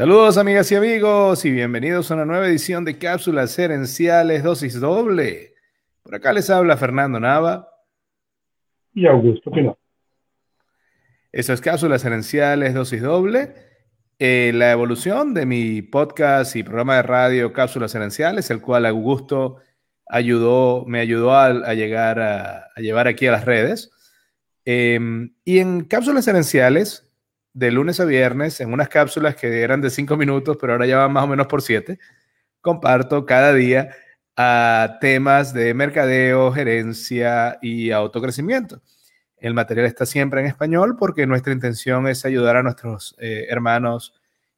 Saludos amigas y amigos y bienvenidos a una nueva edición de Cápsulas Herenciales Dosis Doble. Por acá les habla Fernando Nava. Y Augusto Pino. Eso es Cápsulas Herenciales Dosis Doble. Eh, la evolución de mi podcast y programa de radio Cápsulas Herenciales, el cual Augusto ayudó, me ayudó a, llegar a, llevar aquí a las redes. Em, y en Cápsulas Herenciales de lunes a viernes en unas cápsulas que eran de cinco minutos, pero ahora ya van más o menos por siete. Comparto cada día a temas de mercadeo, gerencia y autocrecimiento. El material está siempre en español porque nuestra intención es ayudar a nuestros eh, hermanos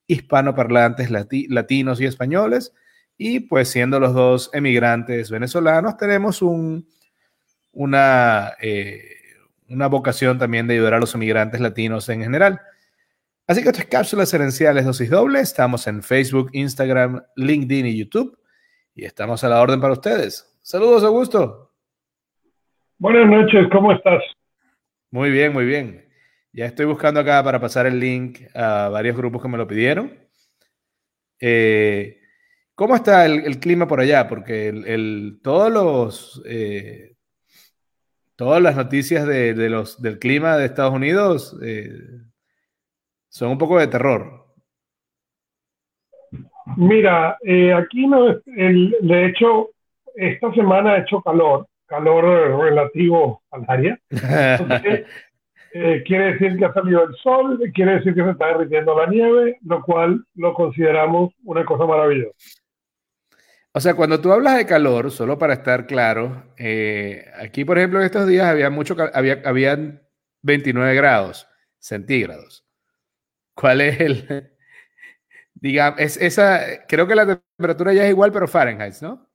hispanoparlantes latinos y españoles. Y pues siendo los dos emigrantes venezolanos, tenemos un, una, eh, una vocación también de ayudar a los emigrantes latinos en general. Así que estas cápsulas herenciales dosis doble. Estamos en Facebook, Instagram, LinkedIn y YouTube. Y estamos a la orden para ustedes. Saludos, Augusto. Buenas noches, ¿cómo estás? Muy bien, muy bien. Ya estoy buscando acá para pasar el link a varios grupos que me lo pidieron. Eh, ¿Cómo está el, clima por allá? Porque el, todos los, eh, todas las noticias de, los, del clima de Estados Unidos eh, son un poco de terror. Mira, eh, aquí no, el, de hecho, esta semana ha hecho calor, calor relativo al área. Eh, quiere decir que ha salido el sol, quiere decir que se está derritiendo la nieve, lo cual lo consideramos una cosa maravillosa. O sea, cuando tú hablas de calor, solo para estar claro, eh, aquí, por ejemplo, en estos días había mucho, había, habían 29 grados centígrados. ¿Cuál es el, digamos, es esa, creo que la temperatura ya es igual, pero Fahrenheit, ¿no?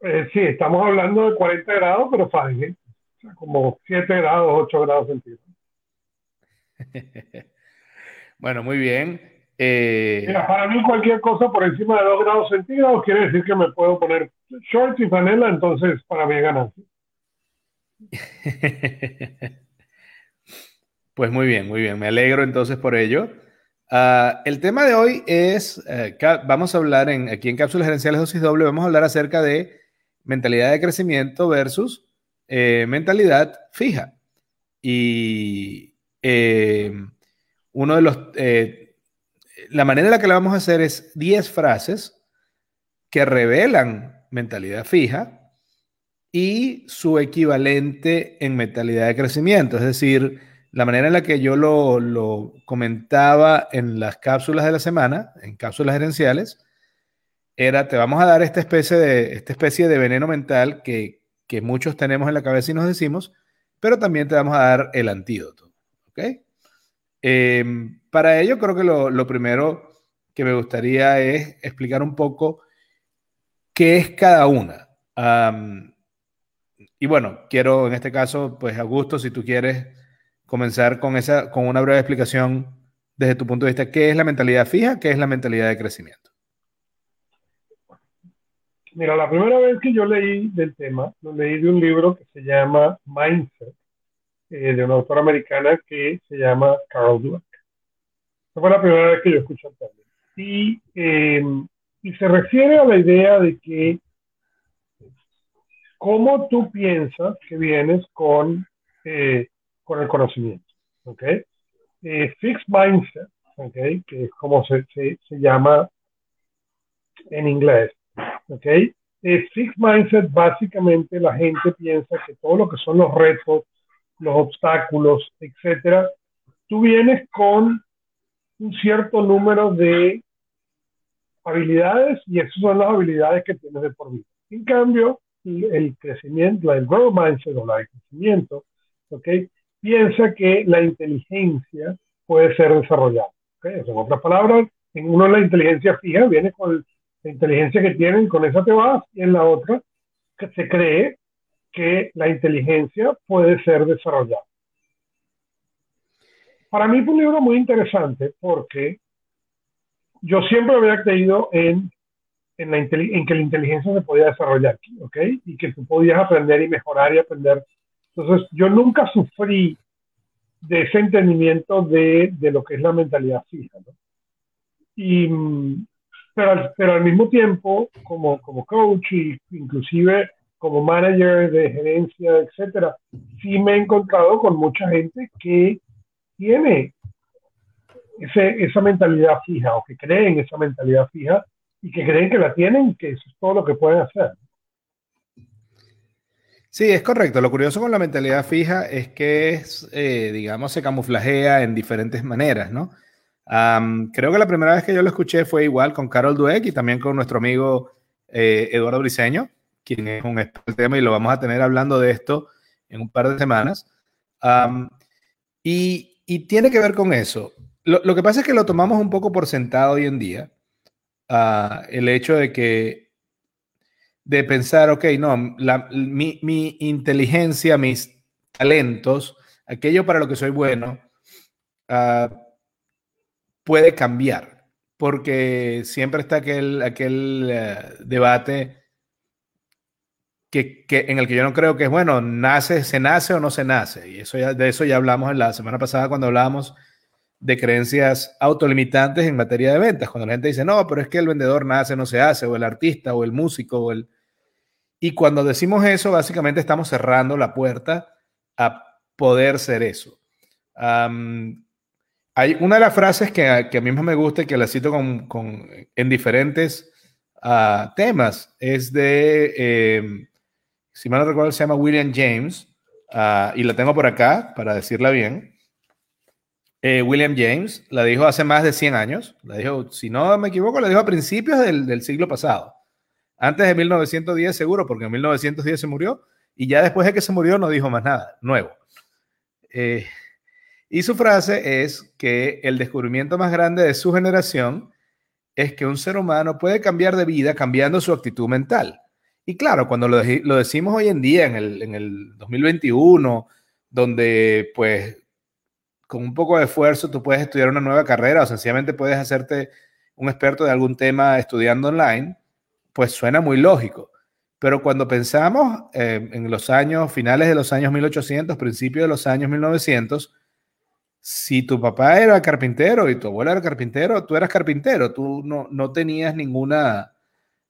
Eh, sí, estamos hablando de 40 grados, pero Fahrenheit. O sea, como 7 grados, 8 grados centígrados. bueno, muy bien. Eh, Mira, para mí cualquier cosa por encima de 2 grados centígrados quiere decir que me puedo poner shorts y panela, entonces para mí es ganancia. Pues muy bien, muy bien. Me alegro entonces por ello. Ah, el tema de hoy es, eh, vamos a hablar en, aquí en Cápsulas Gerenciales Dosis Doble, vamos a hablar acerca de mentalidad de crecimiento versus eh, mentalidad fija. Y eh, uno de los, la manera en la que la vamos a hacer es 10 frases que revelan mentalidad fija y su equivalente en mentalidad de crecimiento, es decir, la manera en la que yo lo, comentaba en las cápsulas de la semana, en cápsulas gerenciales, era, te vamos a dar esta especie de, veneno mental que, muchos tenemos en la cabeza y nos decimos, pero también te vamos a dar el antídoto. ¿Ok? Em, para ello, creo que lo, primero que me gustaría es explicar un poco qué es cada una. y bueno, quiero en este caso, pues Augusto, si tú quieres comenzar con, esa, con una breve explicación desde tu punto de vista. ¿Qué es la mentalidad fija? ¿Qué es la mentalidad de crecimiento? Mira, la primera vez que yo leí del tema, lo leí de un libro que se llama Mindset, eh, de una autora americana que se llama Carol Dweck. Esa fue la primera vez que yo escuché el tema. Y, y se refiere a la idea de que cómo tú piensas que vienes con eh, con el conocimiento. ¿ok? Eh, fixed mindset, ¿ok? que es como se, se, llama en inglés. ¿ok? Eh, fixed mindset, básicamente la gente piensa que todo lo que son los retos, los obstáculos, etcétera, tú vienes con un cierto número de habilidades y esas son las habilidades que tienes de por vida. En cambio, el crecimiento, el growth mindset o el crecimiento, ¿ok? Piensa que la inteligencia puede ser desarrollada. En otras palabras, en uno la inteligencia fija viene con la inteligencia que tienen, con esa te vas, y en la otra que se cree que la inteligencia puede ser desarrollada. Para mí fue un libro muy interesante porque yo siempre había creído en, en, la en que la inteligencia se podía desarrollar, ¿ok? Y que tú podías aprender y mejorar y aprender entonces, yo nunca sufrí de ese entendimiento de, de lo que es la mentalidad fija. ¿no? Y, pero, pero al mismo tiempo, como, como coach y inclusive como manager de gerencia, etcétera, sí me he encontrado con mucha gente que tiene ese, esa mentalidad fija o que creen esa mentalidad fija y que creen que la tienen que eso es todo lo que pueden hacer. Sí, es correcto. Lo curioso con la mentalidad fija es que, es, eh, digamos, se camuflajea en diferentes maneras, ¿no? creo que la primera vez que yo lo escuché fue igual con Carol Dweck y también con nuestro amigo eh, Eduardo Briseño, quien es un experto tema y lo vamos a tener hablando de esto en un par de semanas. y, tiene que ver con eso. Lo, que pasa es que lo tomamos un poco por sentado hoy en día, ah, el hecho de que de pensar, ok, no, mi, inteligencia, mis talentos, aquello para lo que soy bueno, uh, puede cambiar, porque siempre está aquel, aquel eh, debate que, que, en el que yo no creo que es, bueno, nace, se nace o no se nace. Y eso ya, de eso ya hablamos en la semana pasada cuando hablábamos de creencias autolimitantes en materia de ventas. Cuando la gente dice, no, pero es que el vendedor nace, no se hace, o el artista, o el músico, o el... Y cuando decimos eso, básicamente estamos cerrando la puerta a poder ser eso. hay una de las frases que, que, a mí más me gusta y que la cito con, con, en diferentes uh, temas es de, eh, si mal no recuerdo, se llama William James, uh, y la tengo por acá para decirla bien. Eh, William James la dijo hace más de 100 años, la dijo, si no me equivoco, la dijo a principios del, siglo pasado, antes de 1910 seguro, porque en 1910 se murió y ya después de que se murió no dijo más nada, nuevo. Eh, y su frase es que el descubrimiento más grande de su generación es que un ser humano puede cambiar de vida cambiando su actitud mental. Y claro, cuando lo, lo decimos hoy en día, en el, en el 2021, donde pues con un poco de esfuerzo tú puedes estudiar una nueva carrera o sencillamente puedes hacerte un experto de algún tema estudiando online, pues suena muy lógico. Pero cuando pensamos eh, en los años, finales de los años 1800, principios de los años 1900, si tu papá era carpintero y tu abuela era carpintero, tú eras carpintero, tú no, no tenías ninguna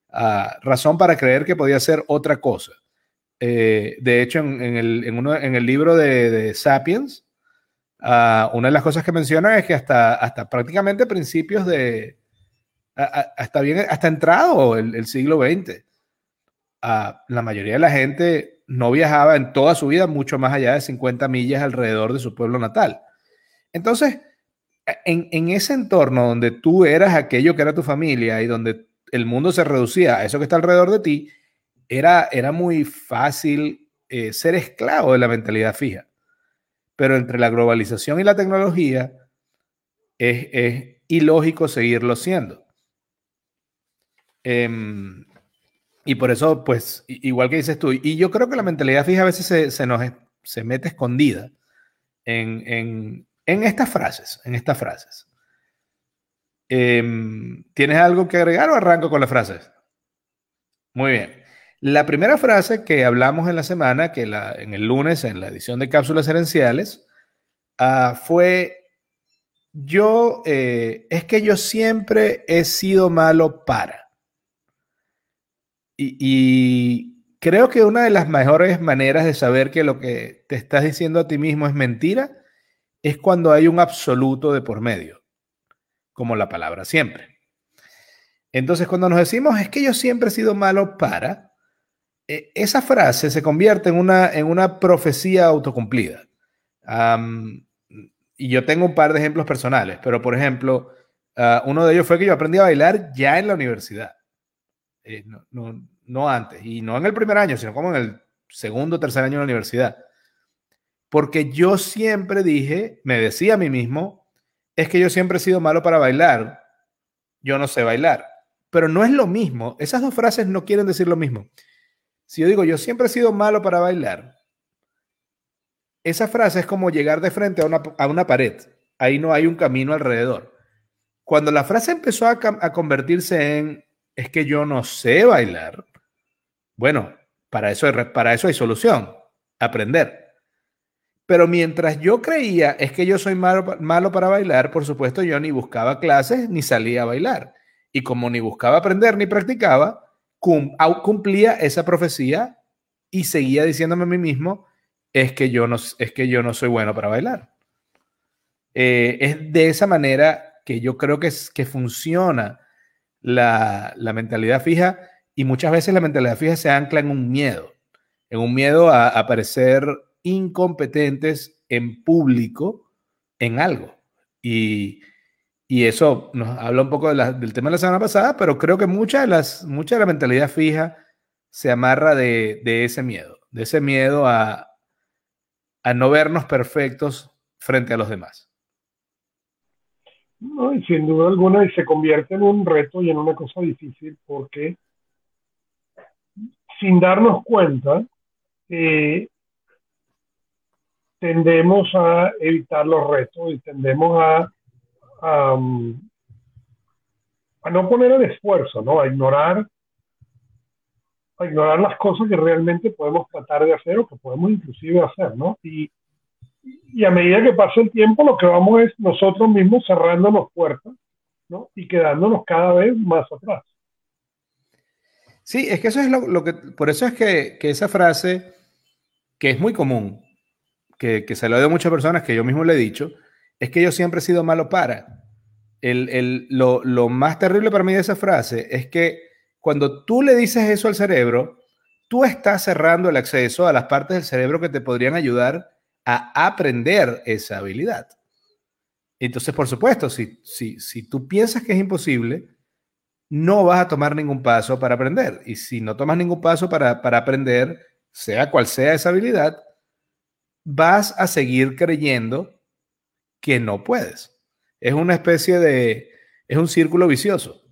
ah, razón para creer que podía ser otra cosa. Eh, de hecho, en, el, en, uno, en, el, libro de, de Sapiens, Ah, una de las cosas que menciona es que hasta, hasta prácticamente principios de, hasta, bien, hasta entrado el, siglo XX, ah, la mayoría de la gente no viajaba en toda su vida mucho más allá de 50 millas alrededor de su pueblo natal. Entonces, en, en, ese entorno donde tú eras aquello que era tu familia y donde el mundo se reducía a eso que está alrededor de ti, era, era muy fácil eh, ser esclavo de la mentalidad fija pero entre la globalización y la tecnología es, ilógico seguirlo siendo. Em, y por eso, pues, igual que dices tú, y yo creo que la mentalidad fija a veces se, nos se mete escondida en, estas frases, en estas frases. Em, ¿Tienes algo que agregar o arranco con las frases? Muy bien. La primera frase que hablamos en la semana, que la, en el lunes, en la edición de cápsulas herenciales, uh, fue, yo, eh, es que yo siempre he sido malo para. Y, y, creo que una de las mejores maneras de saber que lo que te estás diciendo a ti mismo es mentira es cuando hay un absoluto de por medio, como la palabra siempre. Entonces, cuando nos decimos es que yo siempre he sido malo para, esa frase se convierte en una, en una profecía autocumplida. y yo tengo un par de ejemplos personales, pero por ejemplo, ah, uno de ellos fue que yo aprendí a bailar ya en la universidad. Eh, no, antes, y no en el primer año, sino como en el segundo o tercer año de la universidad. Porque yo siempre dije, me decía a mí mismo, es que yo siempre he sido malo para bailar, yo no sé bailar. Pero no es lo mismo, esas dos frases no quieren decir lo mismo. Si yo digo, yo siempre he sido malo para bailar, esa frase es como llegar de frente a una, a una pared. Ahí no hay un camino alrededor. Cuando la frase empezó a, convertirse en, es que yo no sé bailar, bueno, para eso, para eso hay solución, aprender. Pero mientras yo creía es que yo soy malo, malo para bailar, por supuesto yo ni buscaba clases ni salía a bailar. Y como ni buscaba aprender ni practicaba, cumplía esa profecía y seguía diciéndome a mí mismo, es que yo no, es que yo no soy bueno para bailar. Eh, es de esa manera que yo creo que, es, que funciona la, la mentalidad fija y muchas veces la mentalidad fija se ancla en un miedo, en un miedo a, a parecer incompetentes en público en algo. Y, eso nos habla un poco del tema de la semana pasada, pero creo que mucha de, las, mucha de la mentalidad fija se amarra de, ese miedo, de ese miedo a, a, no vernos perfectos frente a los demás. No, y sin duda alguna, y se convierte en un reto y en una cosa difícil porque sin darnos cuenta, eh, tendemos a evitar los retos y tendemos a, a, no poner el esfuerzo, ¿no? A ignorar, a ignorar las cosas que realmente podemos tratar de hacer o que podemos inclusive hacer, ¿no? Y, y a medida que pasa el tiempo, lo que vamos es nosotros mismos cerrándonos puertas, ¿no? Y quedándonos cada vez más atrás. Sí, es que eso es lo, que, por eso es que, que esa frase, que es muy común, que, se lo doy a muchas personas, que yo mismo le he dicho, es que yo siempre he sido malo para. El, lo, lo, más terrible para mí de esa frase es que cuando tú le dices eso al cerebro, tú estás cerrando el acceso a las partes del cerebro que te podrían ayudar a aprender esa habilidad. Entonces, por supuesto, si, si, si tú piensas que es imposible, no vas a tomar ningún paso para aprender. Y si no tomas ningún paso para, para aprender, sea cual sea esa habilidad, vas a seguir creyendo que no puedes. Es una especie de, es un círculo vicioso.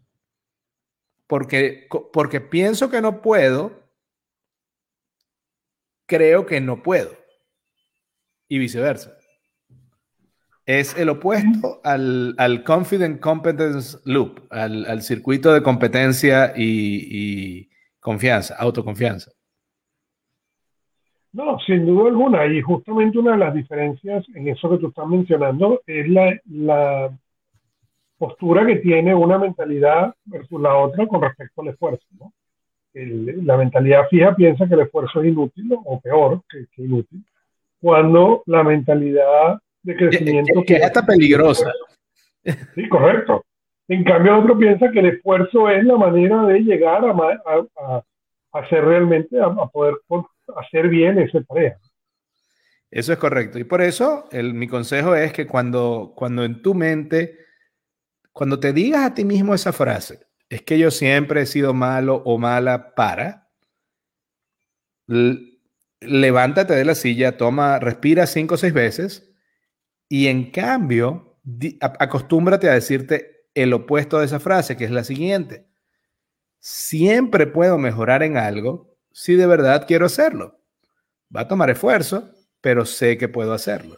Porque, porque pienso que no puedo, creo que no puedo. Y viceversa. Es el opuesto al, al confident competence loop, al, circuito de competencia y confianza, autoconfianza. No, sin duda alguna. Y justamente una de las diferencias en eso que tú estás mencionando es la, postura que tiene una mentalidad versus la otra con respecto al esfuerzo. la mentalidad fija piensa que el esfuerzo es inútil o peor que, inútil, cuando la mentalidad de crecimiento... Que, es hasta peligrosa. Sí, correcto. En cambio, el otro piensa que el esfuerzo es la manera de llegar a, a, a, hacer realmente, a, poder hacer bien ese tarea. Eso es correcto. Y por eso el, mi consejo es que cuando, cuando en tu mente, cuando te digas a ti mismo esa frase, es que yo siempre he sido malo o mala para, levántate de la silla, toma, respira cinco o seis veces y en cambio, acostúmbrate a decirte el opuesto de esa frase, que es la siguiente. Siempre puedo mejorar en algo si de verdad quiero hacerlo. Va a tomar esfuerzo, pero sé que puedo hacerlo.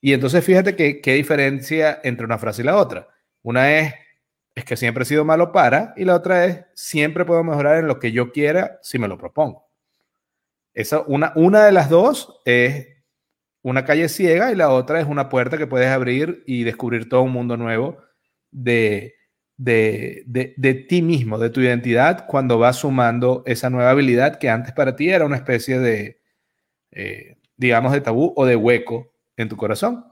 Y entonces fíjate que, qué diferencia entre una frase y la otra. Una es, es que siempre he sido malo para, y la otra es, siempre puedo mejorar en lo que yo quiera si me lo propongo. Esa, una, una de las dos es una calle ciega y la otra es una puerta que puedes abrir y descubrir todo un mundo nuevo de, de, ti mismo, de tu identidad, cuando vas sumando esa nueva habilidad que antes para ti era una especie de, eh, digamos, de tabú o de hueco en tu corazón.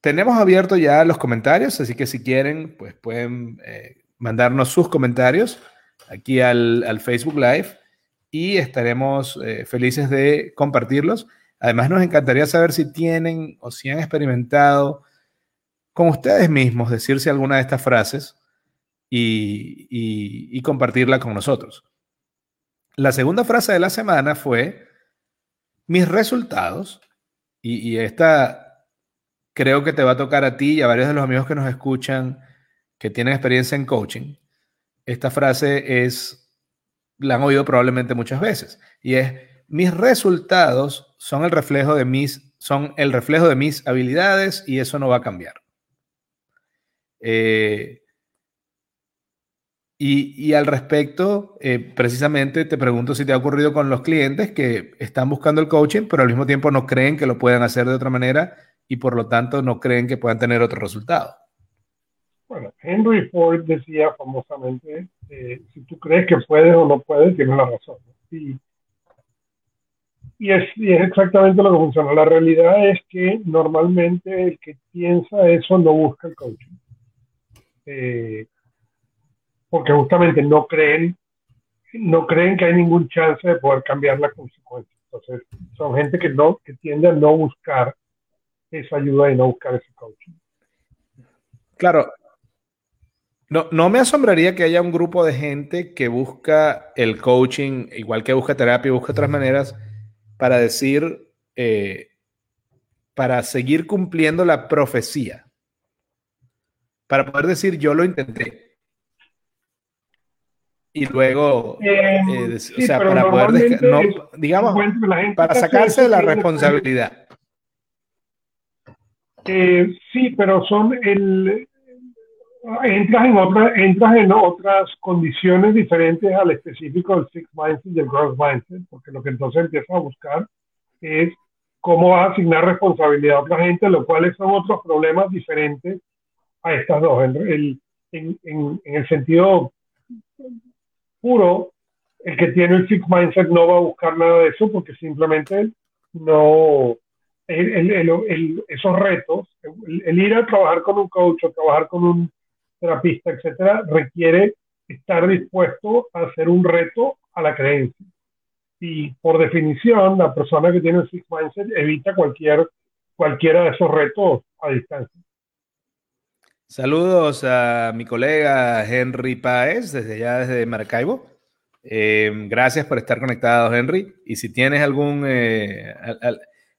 tenemos abierto ya los comentarios, así que si quieren, pues pueden eh, mandarnos sus comentarios aquí al, Facebook Live y estaremos eh, felices de compartirlos. Además, nos encantaría saber si tienen o si han experimentado con ustedes mismos decirse alguna de estas frases y, compartirla con nosotros. La segunda frase de la semana fue mis resultados, y, esta creo que te va a tocar a ti y a varios de los amigos que nos escuchan que tienen experiencia en coaching. Esta frase es, la han oído probablemente muchas veces, y es, mis resultados son el reflejo de mis, son el reflejo de mis habilidades y eso no va a cambiar. Eh, Y, al respecto, eh, precisamente te pregunto si te ha ocurrido con los clientes que están buscando el coaching, pero al mismo tiempo no creen que lo puedan hacer de otra manera y por lo tanto no creen que puedan tener otro resultado. Bueno, Henry Ford decía famosamente, eh, si tú crees que puedes o no puedes, tienes la razón. Y, es, y, es, exactamente lo que funciona. La realidad es que normalmente el que piensa eso no busca el coaching. Eh, porque justamente no creen, no creen que hay ningún chance de poder cambiar la consecuencia. Entonces, son gente que no, que tiende a no buscar esa ayuda y no buscar ese coaching. Claro. No, no me asombraría que haya un grupo de gente que busca el coaching, igual que busca terapia busca otras maneras, para decir, eh, para seguir cumpliendo la profecía. Para poder decir, yo lo intenté y luego, eh, eh, o sea, para poder, no, digamos, para sacarse de la responsabilidad. Eh, sí, pero son el, entras en otras, entras en otras condiciones diferentes al específico del six mindset y del growth mindset, porque lo que entonces empiezas a buscar es cómo vas a asignar responsabilidad a otra gente, lo cual son otros problemas diferentes a estas dos. En, en, el sentido puro, el que tiene el Six Mindset no va a buscar nada de eso porque simplemente no, esos retos, el, ir a trabajar con un coach o trabajar con un terapista, etcétera, requiere estar dispuesto a hacer un reto a la creencia. Y por definición, la persona que tiene el Six Mindset evita cualquier, cualquiera de esos retos a distancia. Saludos a mi colega Henry Páez, desde allá, desde Maracaibo. Eh, gracias por estar conectado, Henry. Y si tienes algún, eh,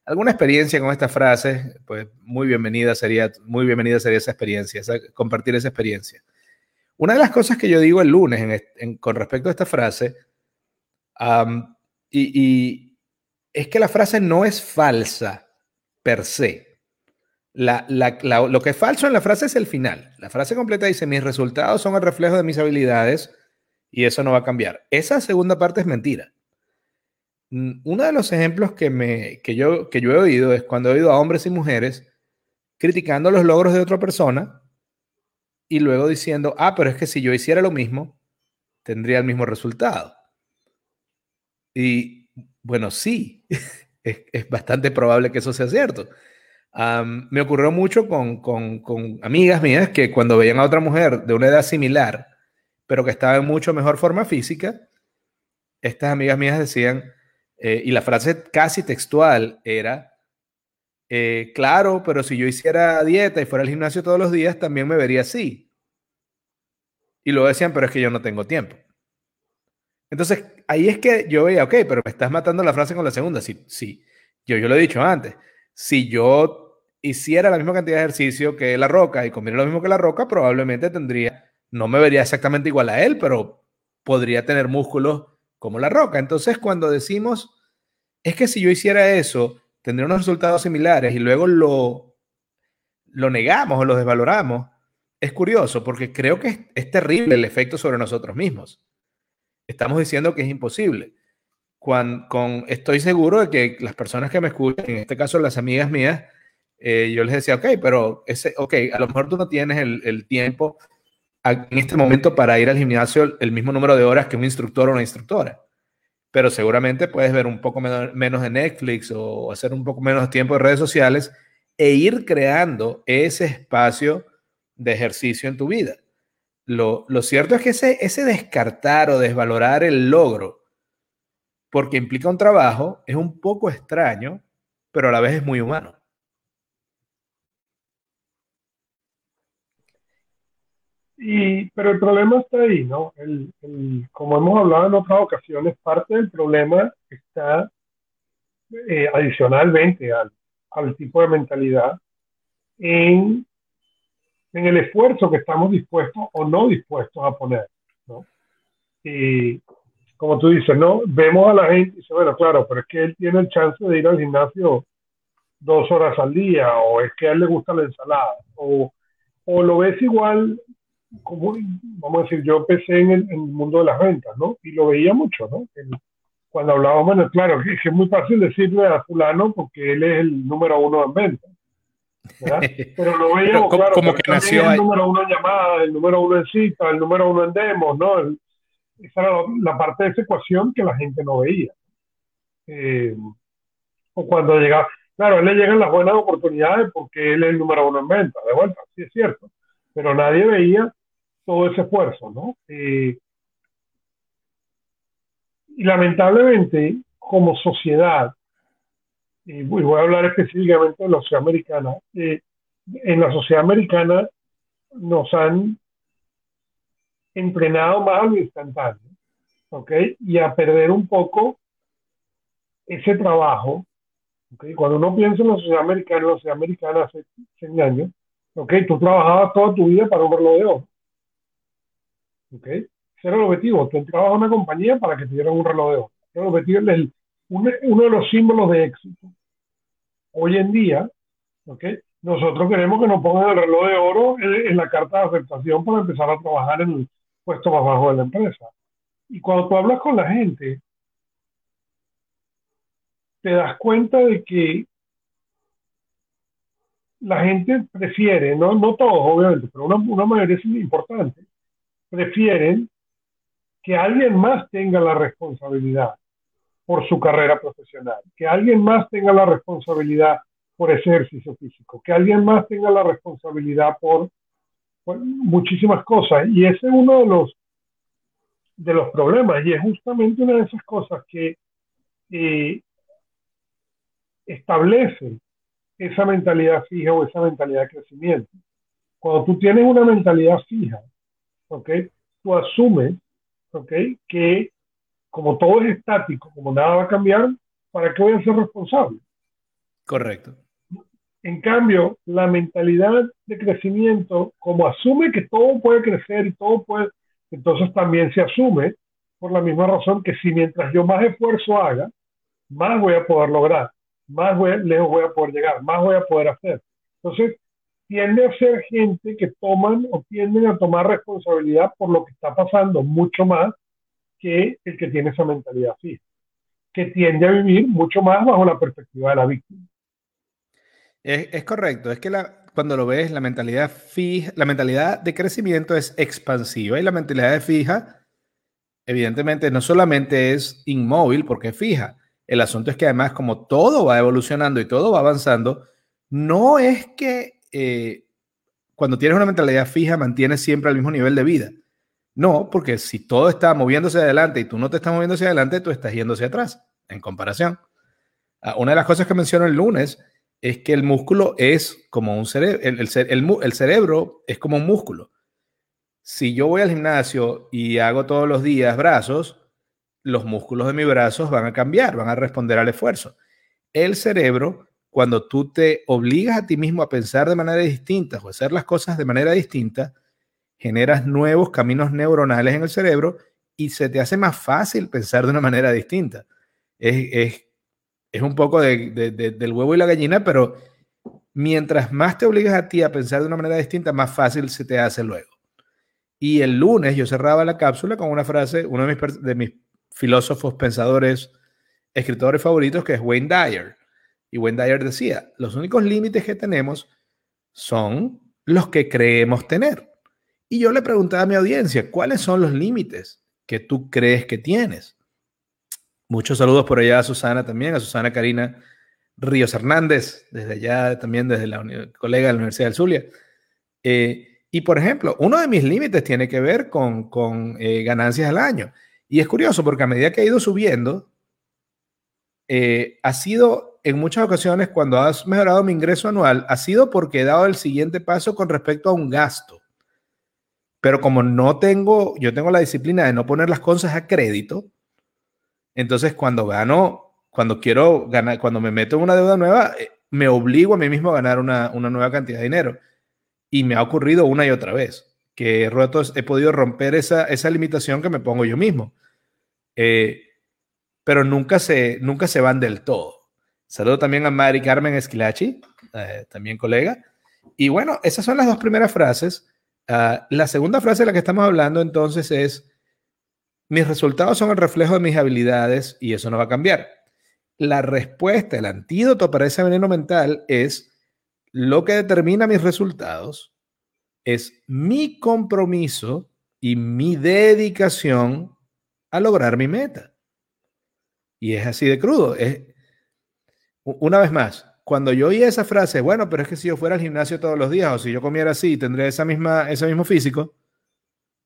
alguna experiencia con esta frase, pues muy bienvenida sería, muy bienvenida sería esa experiencia, compartir esa experiencia. Una de las cosas que yo digo el lunes con respecto a esta frase, y es que la frase no es falsa per se lo que es falso en la frase es el final. La frase completa dice, mis resultados son el reflejo de mis habilidades y eso no va a cambiar. Esa segunda parte es mentira. Mm, uno de los ejemplos que, me, que, yo, que yo he oído es cuando he oído a hombres y mujeres criticando los logros de otra persona y luego diciendo, ah, pero es que si yo hiciera lo mismo, tendría el mismo resultado. Y bueno, sí, es, es bastante probable que eso sea cierto me ocurrió mucho con, amigas mías que cuando veían a otra mujer de una edad similar, pero que estaba en mucho mejor forma física, estas amigas mías decían, eh, y la frase casi textual era, eh, claro, pero si yo hiciera dieta y fuera al gimnasio todos los días, también me vería así. Y luego decían, pero es que yo no tengo tiempo. Entonces, ahí es que yo veía, ok, pero me estás matando la frase con la segunda. Sí, sí. Yo, yo lo he dicho antes. Si yo hiciera la misma cantidad de ejercicio que la roca y comiera lo mismo que la roca, probablemente tendría, no me vería exactamente igual a él, pero podría tener músculos como la roca. Entonces, cuando decimos, es que si yo hiciera eso, tendría unos resultados similares y luego lo, lo negamos o lo desvaloramos, es curioso porque creo que es, terrible el efecto sobre nosotros mismos. Estamos diciendo que es imposible. Cuando, con, estoy seguro de que las personas que me escuchan, en este caso las amigas mías, eh, yo les decía, ok, pero ese, ok, a lo mejor tú no tienes el, el, tiempo en este momento para ir al gimnasio el mismo número de horas que un instructor o una instructora, pero seguramente puedes ver un poco menos, de Netflix o hacer un poco menos tiempo de redes sociales e ir creando ese espacio de ejercicio en tu vida. Lo, lo cierto es que ese, ese descartar o desvalorar el logro, porque implica un trabajo, es un poco extraño, pero a la vez es muy humano. Y, pero el problema está ahí, ¿no? El, el, como hemos hablado en otras ocasiones, parte del problema está eh, adicionalmente al, al, tipo de mentalidad en, en, el esfuerzo que estamos dispuestos o no dispuestos a poner, ¿no? Y como tú dices, ¿no? Vemos a la gente y dice, bueno, claro, pero es que él tiene el chance de ir al gimnasio dos horas al día, o es que a él le gusta la ensalada, o, o lo ves igual como, vamos a decir, yo empecé en el, mundo de las ventas, ¿no? Y lo veía mucho, ¿no? cuando hablábamos, bueno, claro, es, es muy fácil decirle a fulano porque él es el número uno en ventas. Pero lo veíamos, claro, como que nació el número uno en llamadas, el número uno en citas, el número uno en demos, ¿no? esa era la parte de esa ecuación que la gente no veía. Eh, o cuando llega, claro, a él le llegan las buenas oportunidades porque él es el número uno en venta, de vuelta, sí es cierto, pero nadie veía todo ese esfuerzo, ¿no? Eh, y lamentablemente, como sociedad, y voy a hablar específicamente de la sociedad americana, eh, en la sociedad americana nos han entrenado más a lo instantáneo, ¿ok? Y a perder un poco ese trabajo, ¿ok? Cuando uno piensa en la sociedad americana, la sociedad americana hace 100 años, ¿ok? Tú trabajabas toda tu vida para un reloj de oro, ¿ok? Ese era el objetivo, tú entrabas a una compañía para que te dieran un reloj de oro. Ese el objetivo, es uno de los símbolos de éxito. Hoy en día, ¿ok? Nosotros queremos que nos pongan el reloj de oro en, en la carta de aceptación para empezar a trabajar en el puesto más bajo de la empresa. Y cuando tú hablas con la gente, te das cuenta de que la gente prefiere, no, no todos obviamente, pero una, una mayoría es importante, prefieren que alguien más tenga la responsabilidad por su carrera profesional, que alguien más tenga la responsabilidad por ejercicio físico, que alguien más tenga la responsabilidad por muchísimas cosas. Y ese es uno de los, de los problemas y es justamente una de esas cosas que eh, establece esa mentalidad fija o esa mentalidad de crecimiento. Cuando tú tienes una mentalidad fija, ¿ok? Tú asumes, ¿ok? Que como todo es estático, como nada va a cambiar, ¿para qué voy a ser responsable? Correcto. En cambio, la mentalidad de crecimiento, como asume que todo puede crecer y todo puede, entonces también se asume por la misma razón que si mientras yo más esfuerzo haga, más voy a poder lograr, más lejos voy a poder llegar, más voy a poder hacer. Entonces, tiende a ser gente que toman o tienden a tomar responsabilidad por lo que está pasando mucho más que el que tiene esa mentalidad fija, que tiende a vivir mucho más bajo la perspectiva de la víctima. Es, correcto, es que cuando lo ves, la mentalidad fija, la mentalidad de crecimiento es expansiva y la mentalidad de fija, evidentemente, no solamente es inmóvil porque es fija. El asunto es que además, como todo va evolucionando y todo va avanzando, no es que eh, cuando tienes una mentalidad fija mantienes siempre el mismo nivel de vida. No, porque si todo está moviéndose adelante y tú no te estás moviendo hacia adelante, tú estás yendo hacia atrás, en comparación. Ah, una de las cosas que menciono el lunes es que el músculo es como un cerebro, el, cerebro es como un músculo. Si yo voy al gimnasio y hago todos los días brazos, los músculos de mis brazos van a cambiar, van a responder al esfuerzo. El cerebro, cuando tú te obligas a ti mismo a pensar de manera distinta o hacer las cosas de manera distinta, generas nuevos caminos neuronales en el cerebro y se te hace más fácil pensar de una manera distinta. Es, es es un poco del huevo y la gallina, pero mientras más te obligas a ti a pensar de una manera distinta, más fácil se te hace luego. Y el lunes yo cerraba la cápsula con una frase, uno de mis, de mis filósofos, pensadores, escritores favoritos, que es Wayne Dyer. Y Wayne Dyer decía, los únicos límites que tenemos son los que creemos tener. Y yo le preguntaba a mi audiencia, ¿cuáles son los límites que tú crees que tienes? Muchos saludos por allá a Susana también, a Susana Karina Ríos Hernández, desde allá también, desde la colega de la Universidad del Zulia. Eh, y por ejemplo, uno de mis límites tiene que ver con, con eh, ganancias al año. Y es curioso porque a medida que ha ido subiendo, eh, ha sido en muchas ocasiones cuando has mejorado mi ingreso anual, ha sido porque he dado el siguiente paso con respecto a un gasto. Pero como no tengo, yo tengo la disciplina de no poner las cosas a crédito, entonces, cuando gano, cuando quiero ganar, cuando me meto en una deuda nueva, eh, me obligo a mí mismo a ganar una, nueva cantidad de dinero. Y me ha ocurrido una y otra vez que he, roto, he podido romper esa, esa limitación que me pongo yo mismo. Eh, pero nunca se, nunca se van del todo. Saludo también a Mari Carmen Esquilachi, eh, también colega. Y bueno, esas son las dos primeras frases. Ah, la segunda frase de la que estamos hablando entonces es, mis resultados son el reflejo de mis habilidades y eso no va a cambiar. La respuesta, el antídoto para ese veneno mental es, lo que determina mis resultados es mi compromiso y mi dedicación a lograr mi meta. Y es así de crudo. Es, una vez más, cuando yo oí esa frase, bueno, pero es que si yo fuera al gimnasio todos los días o si yo comiera así, tendría esa misma, ese mismo físico,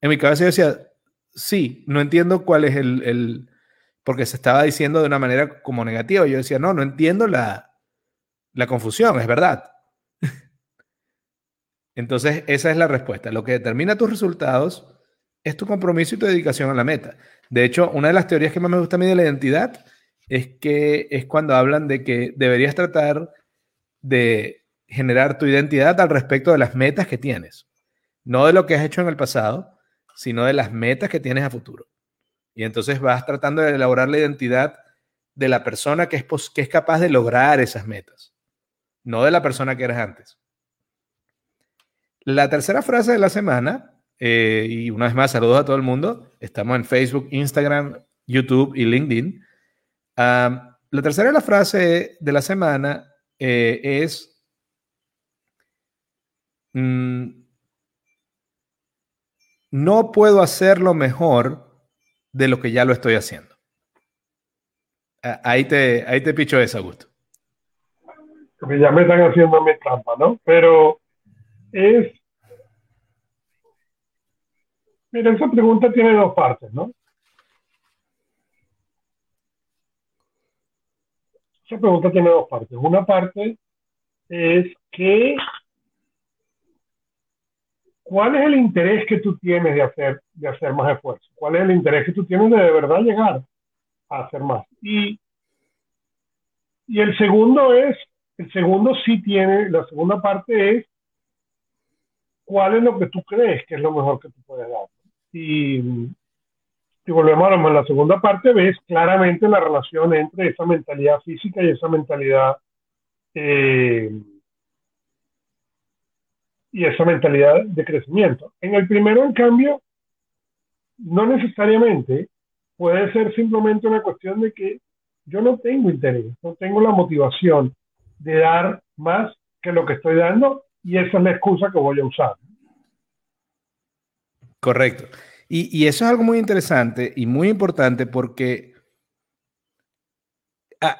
en mi cabeza yo decía, sí, no entiendo cuál es el, el, porque se estaba diciendo de una manera como negativa. Yo decía, no, no entiendo la, la confusión, es verdad. Entonces, esa es la respuesta. Lo que determina tus resultados es tu compromiso y tu dedicación a la meta. De hecho, una de las teorías que más me gusta a mí de la identidad es que es cuando hablan de que deberías tratar de generar tu identidad al respecto de las metas que tienes. No de lo que has hecho en el pasado, sino de las metas que tienes a futuro. Y entonces vas tratando de elaborar la identidad de la persona que es, que es capaz de lograr esas metas, no de la persona que eres antes. La tercera frase de la semana, eh, y una vez más, saludos a todo el mundo. Estamos en Facebook, Instagram, YouTube y LinkedIn la tercera de la frase de la semana eh, es, mm, no puedo hacerlo mejor de lo que ya lo estoy haciendo. Ahí te, ahí te picho esa, Augusto. Ya me están haciendo mi trampa, ¿no? Pero es... Mira, esa pregunta tiene dos partes, ¿no? Esa pregunta tiene dos partes. Una parte es que ¿cuál es el interés que tú tienes de hacer, de hacer más esfuerzo? ¿Cuál es el interés que tú tienes de de verdad llegar a hacer más? Y, y el segundo es, el segundo sí tiene, la segunda parte es cuál es lo que tú crees que es lo mejor que tú puedes dar. Y si volvemos a la segunda parte, ves claramente la relación entre esa mentalidad física y esa mentalidad eh, y esa mentalidad de crecimiento. En el primero, en cambio, no necesariamente puede ser simplemente una cuestión de que yo no tengo interés, no tengo la motivación de dar más que lo que estoy dando y esa es la excusa que voy a usar. Correcto. Y, eso es algo muy interesante y muy importante porque ah,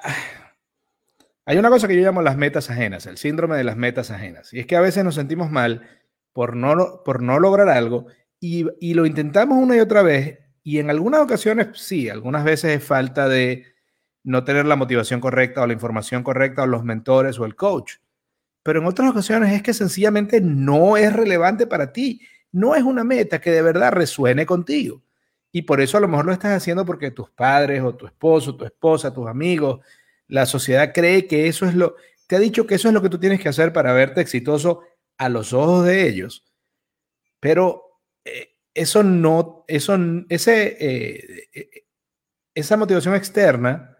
hay una cosa que yo llamo las metas ajenas, el síndrome de las metas ajenas. Y es que a veces nos sentimos mal por no, por no lograr algo y, y lo intentamos una y otra vez y en algunas ocasiones sí, algunas veces es falta de no tener la motivación correcta o la información correcta o los mentores o el coach. Pero en otras ocasiones es que sencillamente no es relevante para ti no es una meta que de verdad resuene contigo. Y por eso a lo mejor lo estás haciendo porque tus padres o tu esposo, tu esposa, tus amigos, la sociedad cree que eso es lo, te ha dicho que eso es lo que tú tienes que hacer para verte exitoso a los ojos de ellos. Pero eh, eso no, eso, ese, eh, eh, esa motivación externa,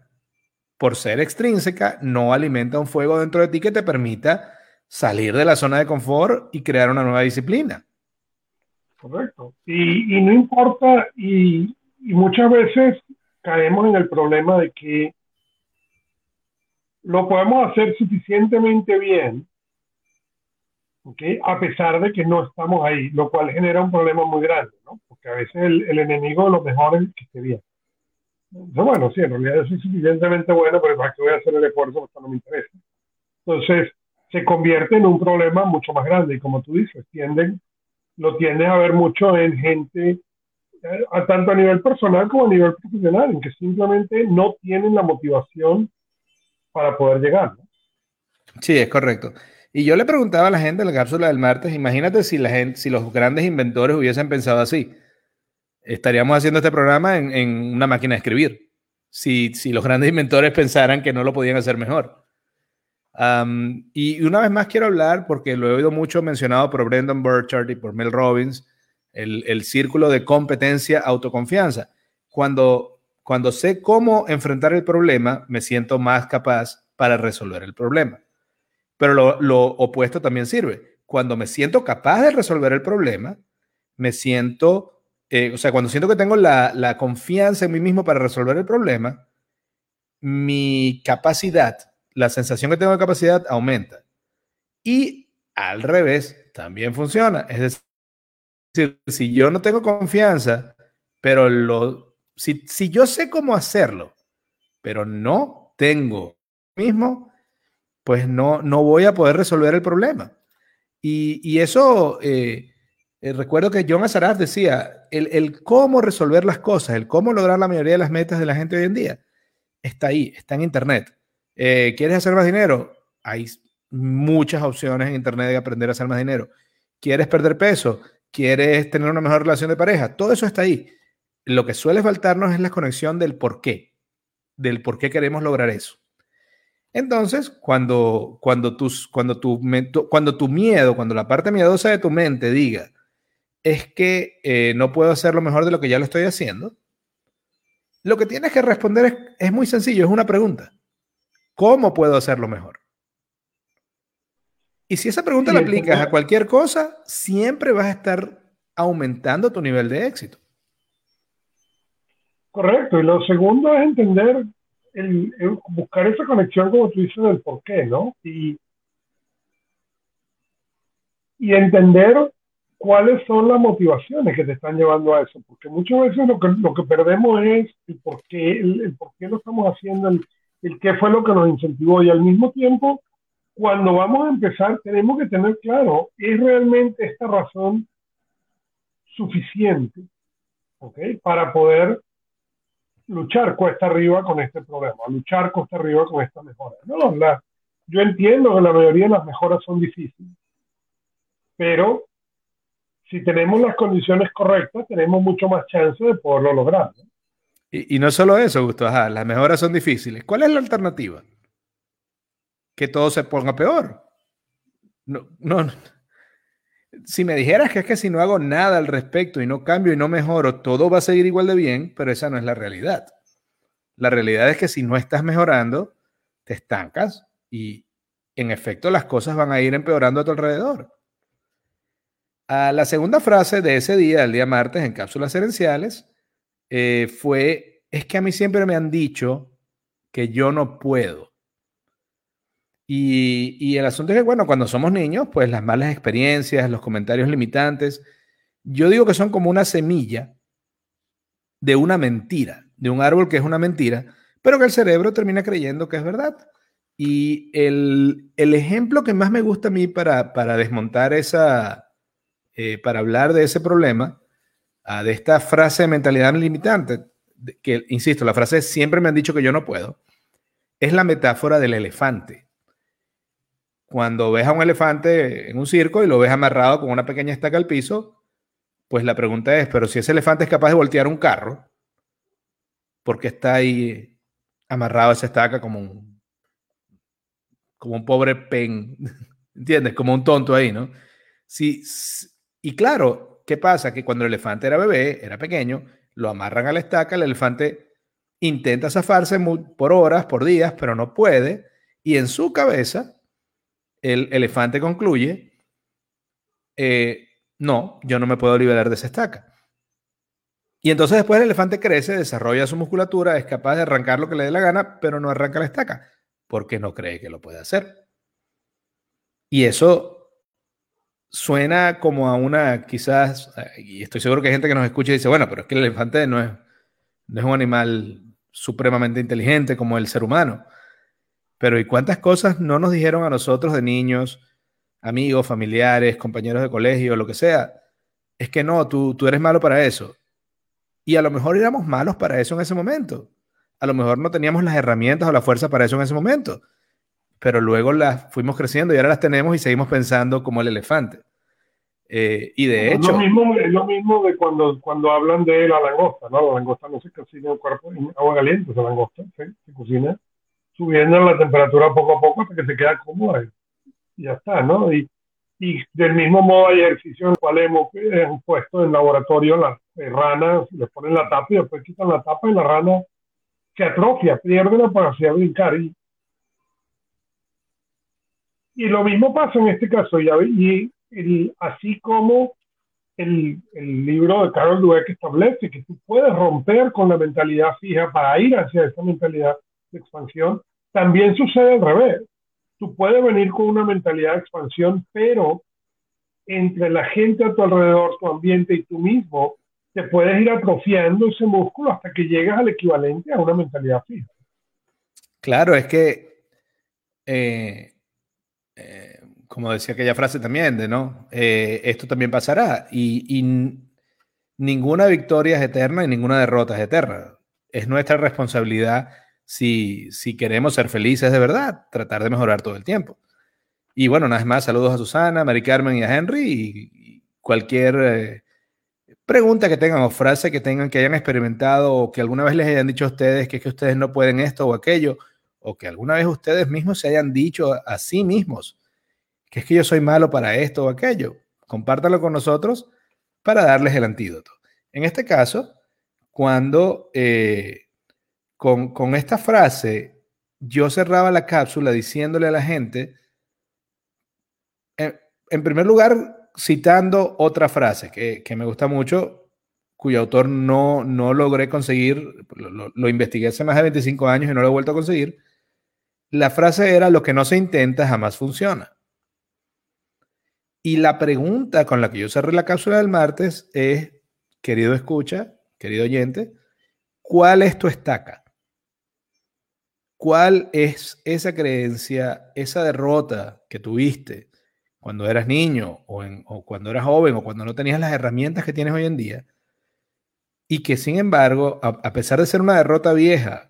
por ser extrínseca, no alimenta un fuego dentro de ti que te permita salir de la zona de confort y crear una nueva disciplina. Correcto. Y, no importa, y, muchas veces caemos en el problema de que lo podemos hacer suficientemente bien, ¿okay? a pesar de que no estamos ahí, lo cual genera un problema muy grande, ¿no? porque a veces el, enemigo de lo mejor es que esté bien. bueno, sí, en realidad soy suficientemente bueno, pero ¿para qué voy a hacer el esfuerzo? Porque no me interesa. Entonces, se convierte en un problema mucho más grande y como tú dices, tienden lo tienes a ver mucho en gente, eh, tanto a nivel personal como a nivel profesional, en que simplemente no tienen la motivación para poder llegar. Sí, es correcto. Y yo le preguntaba a la gente en la cápsula del martes, imagínate si, la gente, si los grandes inventores hubiesen pensado así. Estaríamos haciendo este programa en, en una máquina de escribir. Si, si los grandes inventores pensaran que no lo podían hacer mejor y una vez más quiero hablar, porque lo he oído mucho mencionado por Brendan Burchard y por Mel Robbins, el, el círculo de competencia, autoconfianza. Cuando, cuando sé cómo enfrentar el problema, me siento más capaz para resolver el problema. Pero lo, opuesto también sirve. cuando me siento capaz de resolver el problema, me siento, eh, o sea, cuando siento que tengo la, la confianza en mí mismo para resolver el problema, mi capacidad, la sensación que tengo de capacidad aumenta. Y al revés, también funciona. Es decir, si yo no tengo confianza, pero lo, si, si yo sé cómo hacerlo, pero no tengo mismo, pues no, no voy a poder resolver el problema. Y, y eso, eh, eh, recuerdo que John Azaraf decía, el, el, cómo resolver las cosas, el cómo lograr la mayoría de las metas de la gente hoy en día, está ahí, está en Internet. Eh, ¿Quieres hacer más dinero? Hay muchas opciones en Internet de aprender a hacer más dinero. ¿Quieres perder peso? ¿Quieres tener una mejor relación de pareja? Todo eso está ahí. Lo que suele faltarnos es la conexión del por qué, del por qué queremos lograr eso. Entonces, cuando, cuando, tus, cuando, tu, cuando tu miedo, cuando la parte miedosa de tu mente diga, es que eh, no puedo hacerlo mejor de lo que ya lo estoy haciendo, lo que tienes que responder es, es muy sencillo, es una pregunta. ¿Cómo puedo hacerlo mejor? Y si esa pregunta la aplicas a cualquier cosa, siempre vas a estar aumentando tu nivel de éxito. Correcto. Y lo segundo es entender, el, buscar esa conexión, como tú dices, del por qué, ¿no? Y, y entender cuáles son las motivaciones que te están llevando a eso. Porque muchas veces lo que, lo que perdemos es el por qué, el, por qué lo estamos haciendo, el, el qué fue lo que nos incentivó. Y al mismo tiempo, cuando vamos a empezar, tenemos que tener claro, ¿es realmente esta razón suficiente ¿okay? para poder luchar cuesta arriba con este problema, luchar cuesta arriba con esta mejora? No, la, yo entiendo que la mayoría de las mejoras son difíciles, pero si tenemos las condiciones correctas, tenemos mucho más chance de poderlo lograr. ¿no? Y, no solo eso, Gustavo, las mejoras son difíciles. ¿Cuál es la alternativa? que todo se ponga peor. No, no, Si me dijeras que es que si no hago nada al respecto y no cambio y no mejoro, todo va a seguir igual de bien, pero esa no es la realidad. La realidad es que si no estás mejorando, te estancas y en efecto las cosas van a ir empeorando a tu alrededor. A la segunda frase de ese día, el día martes, en cápsulas herenciales, eh, fue, es que a mí siempre me han dicho que yo no puedo. Y, el asunto es que, bueno, cuando somos niños, pues las malas experiencias, los comentarios limitantes, yo digo que son como una semilla de una mentira, de un árbol que es una mentira, pero que el cerebro termina creyendo que es verdad. Y el, ejemplo que más me gusta a mí para, para desmontar esa, eh, para hablar de ese problema, de esta frase de mentalidad limitante, que, insisto, la frase siempre me han dicho que yo no puedo, es la metáfora del elefante cuando ves a un elefante en un circo y lo ves amarrado con una pequeña estaca al piso, pues la pregunta es, pero si ese elefante es capaz de voltear un carro, ¿por qué está ahí amarrado a esa estaca como un, como un pobre pen? ¿Entiendes? Como un tonto ahí, ¿no? Sí, y claro, ¿qué pasa? Que cuando el elefante era bebé, era pequeño, lo amarran a la estaca, el elefante intenta zafarse por horas, por días, pero no puede, y en su cabeza el elefante concluye, eh, no, yo no me puedo liberar de esa estaca. Y entonces después el elefante crece, desarrolla su musculatura, es capaz de arrancar lo que le dé la gana, pero no arranca la estaca, porque no cree que lo puede hacer. Y eso suena como a una, quizás, y estoy seguro que hay gente que nos escucha y dice, bueno, pero es que el elefante no es, no es un animal supremamente inteligente como el ser humano. Pero ¿y cuántas cosas no nos dijeron a nosotros de niños, amigos, familiares, compañeros de colegio, lo que sea? Es que no, tú, tú eres malo para eso. Y a lo mejor éramos malos para eso en ese momento. A lo mejor no teníamos las herramientas o la fuerza para eso en ese momento. Pero luego las fuimos creciendo y ahora las tenemos y seguimos pensando como el elefante. Eh, y de hecho. Lo mismo, es lo mismo de cuando, cuando hablan de la langosta, ¿no? La langosta no se cocina en cuerpo en agua caliente, la langosta se cocina subiendo la temperatura poco a poco hasta que se queda cómoda y ya está, ¿no? Y, y del mismo modo hay ejercicios en los cuales hemos, puesto en laboratorio las eh, ranas, les ponen la tapa y después quitan la tapa y la rana se atrofia, pierde la capacidad de brincar. Y, y lo mismo pasa en este caso, y, el, así como el, el, libro de Carol Dweck establece que tú puedes romper con la mentalidad fija para ir hacia esa mentalidad de expansión, también sucede al revés. Tú puedes venir con una mentalidad de expansión, pero entre la gente a tu alrededor, tu ambiente y tú mismo, te puedes ir atrofiando ese músculo hasta que llegas al equivalente a una mentalidad fija. Claro, es que, eh, eh, como decía aquella frase también, de no, eh, esto también pasará y, ninguna victoria es eterna y ninguna derrota es eterna. Es nuestra responsabilidad si, si queremos ser felices de verdad, tratar de mejorar todo el tiempo. Y bueno, nada más, saludos a Susana, a Mari Carmen y a Henry y, cualquier pregunta que tengan o frase que tengan que hayan experimentado o que alguna vez les hayan dicho a ustedes que es que ustedes no pueden esto o aquello o que alguna vez ustedes mismos se hayan dicho a, sí mismos que es que yo soy malo para esto o aquello. Compártalo con nosotros para darles el antídoto. En este caso, cuando eh, con, con esta frase yo cerraba la cápsula diciéndole a la gente, en primer lugar, citando otra frase que, me gusta mucho, cuyo autor no, no logré conseguir, lo, investigué hace más de 25 años y no lo he vuelto a conseguir. La frase era, lo que no se intenta jamás funciona. Y la pregunta con la que yo cerré la cápsula del martes es, querido escucha, querido oyente, ¿cuál es tu estaca? ¿Cuál es esa creencia, esa derrota que tuviste cuando eras niño o, cuando eras joven o cuando no tenías las herramientas que tienes hoy en día, y que sin embargo, a, pesar de ser una derrota vieja,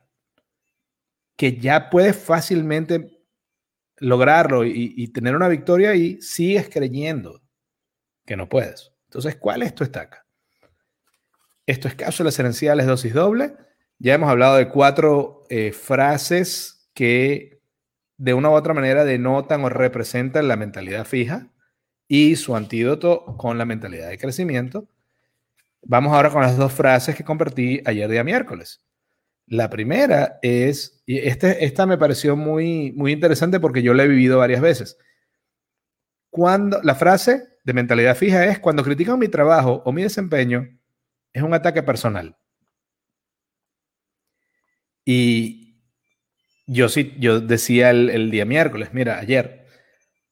que ya puedes fácilmente lograrlo y, tener una victoria y sigues creyendo que no puedes. Entonces, ¿cuál es tu estaca? Esto es cápsulas herenciales dosis doble. Ya hemos hablado de cuatro eh, frases que de una u otra manera denotan o representan la mentalidad fija y su antídoto con la mentalidad de crecimiento. Vamos ahora con las dos frases que compartí ayer día miércoles. La primera es, y este, esta me pareció muy, muy interesante porque yo la he vivido varias veces. Cuando, la frase de mentalidad fija es, cuando critican mi trabajo o mi desempeño, es un ataque personal. Y, yo sí, yo decía el, día miércoles, mira, ayer,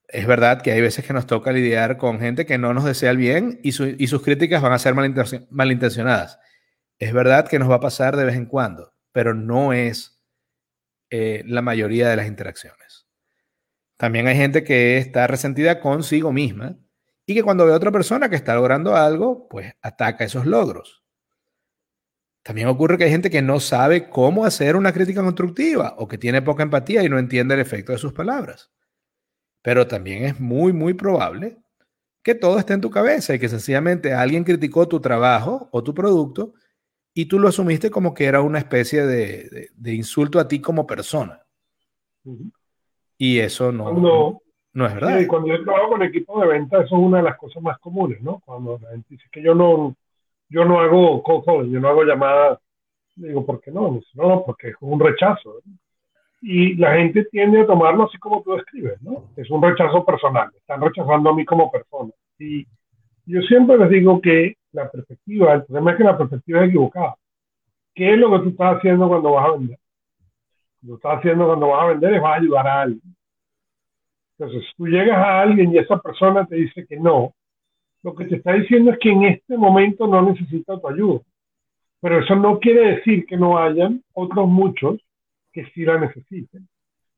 es verdad que hay veces que nos toca lidiar con gente que no nos desea el bien y, sus críticas van a ser malintencionadas. Es verdad que nos va a pasar de vez en cuando, pero no es eh, la mayoría de las interacciones. También hay gente que está resentida consigo misma y que cuando ve a otra persona que está logrando algo, pues ataca esos logros. También ocurre que hay gente que no sabe cómo hacer una crítica constructiva o que tiene poca empatía y no entiende el efecto de sus palabras. Pero también es muy, muy probable que todo esté en tu cabeza y que sencillamente alguien criticó tu trabajo o tu producto y tú lo asumiste como que era una especie de, insulto a ti como persona. Y eso no, no, es verdad. cuando yo trabajo con equipo de venta, eso es una de las cosas más comunes, ¿no? Cuando la gente dice que yo no, yo no hago cosas, yo no hago llamadas. Digo, ¿por qué no? No, porque es un rechazo. Y la gente tiende a tomarlo así como tú describes, ¿no? Es un rechazo personal, están rechazando a mí como persona. Y yo siempre les digo que la perspectiva, el problema es que la perspectiva es equivocada. ¿Qué es lo que tú estás haciendo cuando vas a vender? Lo que estás haciendo cuando vas a vender es vas a ayudar a alguien. Entonces, tú llegas a alguien y esa persona te dice que no, lo que te está diciendo es que en este momento no necesita tu ayuda. Pero eso no quiere decir que no hayan otros muchos que sí la necesiten.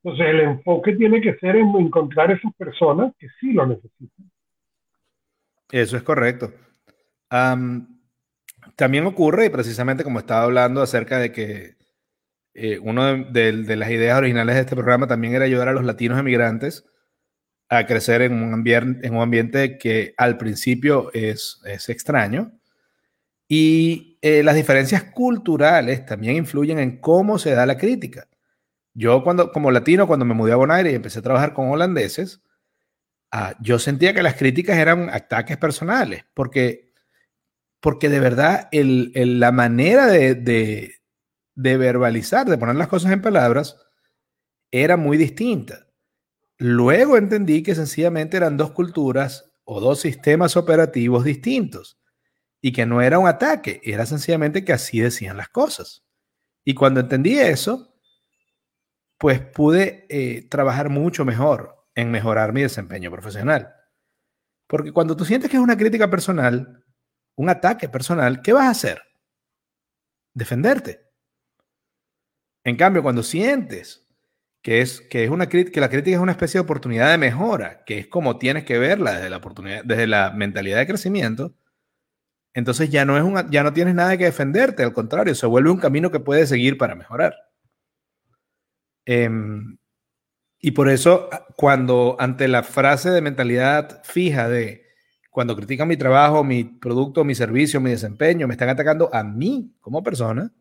Entonces el enfoque tiene que ser en encontrar esas personas que sí lo necesitan. Eso es correcto. También ocurre, y precisamente como estaba hablando acerca de que eh, una de, las ideas originales de este programa también era ayudar a los latinos emigrantes a crecer en un, ambiente, en un ambiente que al principio es, es extraño. Y eh, las diferencias culturales también influyen en cómo se da la crítica. Yo cuando, como latino, cuando me mudé a Bonaire y empecé a trabajar con holandeses, ah, yo sentía que las críticas eran ataques personales, porque, porque de verdad el, la manera de, verbalizar, de poner las cosas en palabras, era muy distinta. Luego entendí que sencillamente eran dos culturas o dos sistemas operativos distintos y que no era un ataque, era sencillamente que así decían las cosas. Y cuando entendí eso, pues pude eh, trabajar mucho mejor en mejorar mi desempeño profesional. Porque cuando tú sientes que es una crítica personal, un ataque personal, ¿qué vas a hacer? Defenderte. En cambio, cuando sientes que es, que es una que la crítica es una especie de oportunidad de mejora, que es como tienes que verla desde la oportunidad, desde la mentalidad de crecimiento, entonces ya no, es una, ya no tienes nada que defenderte, al contrario, se vuelve un camino que puedes seguir para mejorar. Em, y por eso, cuando ante la frase de mentalidad fija de cuando critican mi trabajo, mi producto, mi servicio, mi desempeño, me están atacando a mí como persona,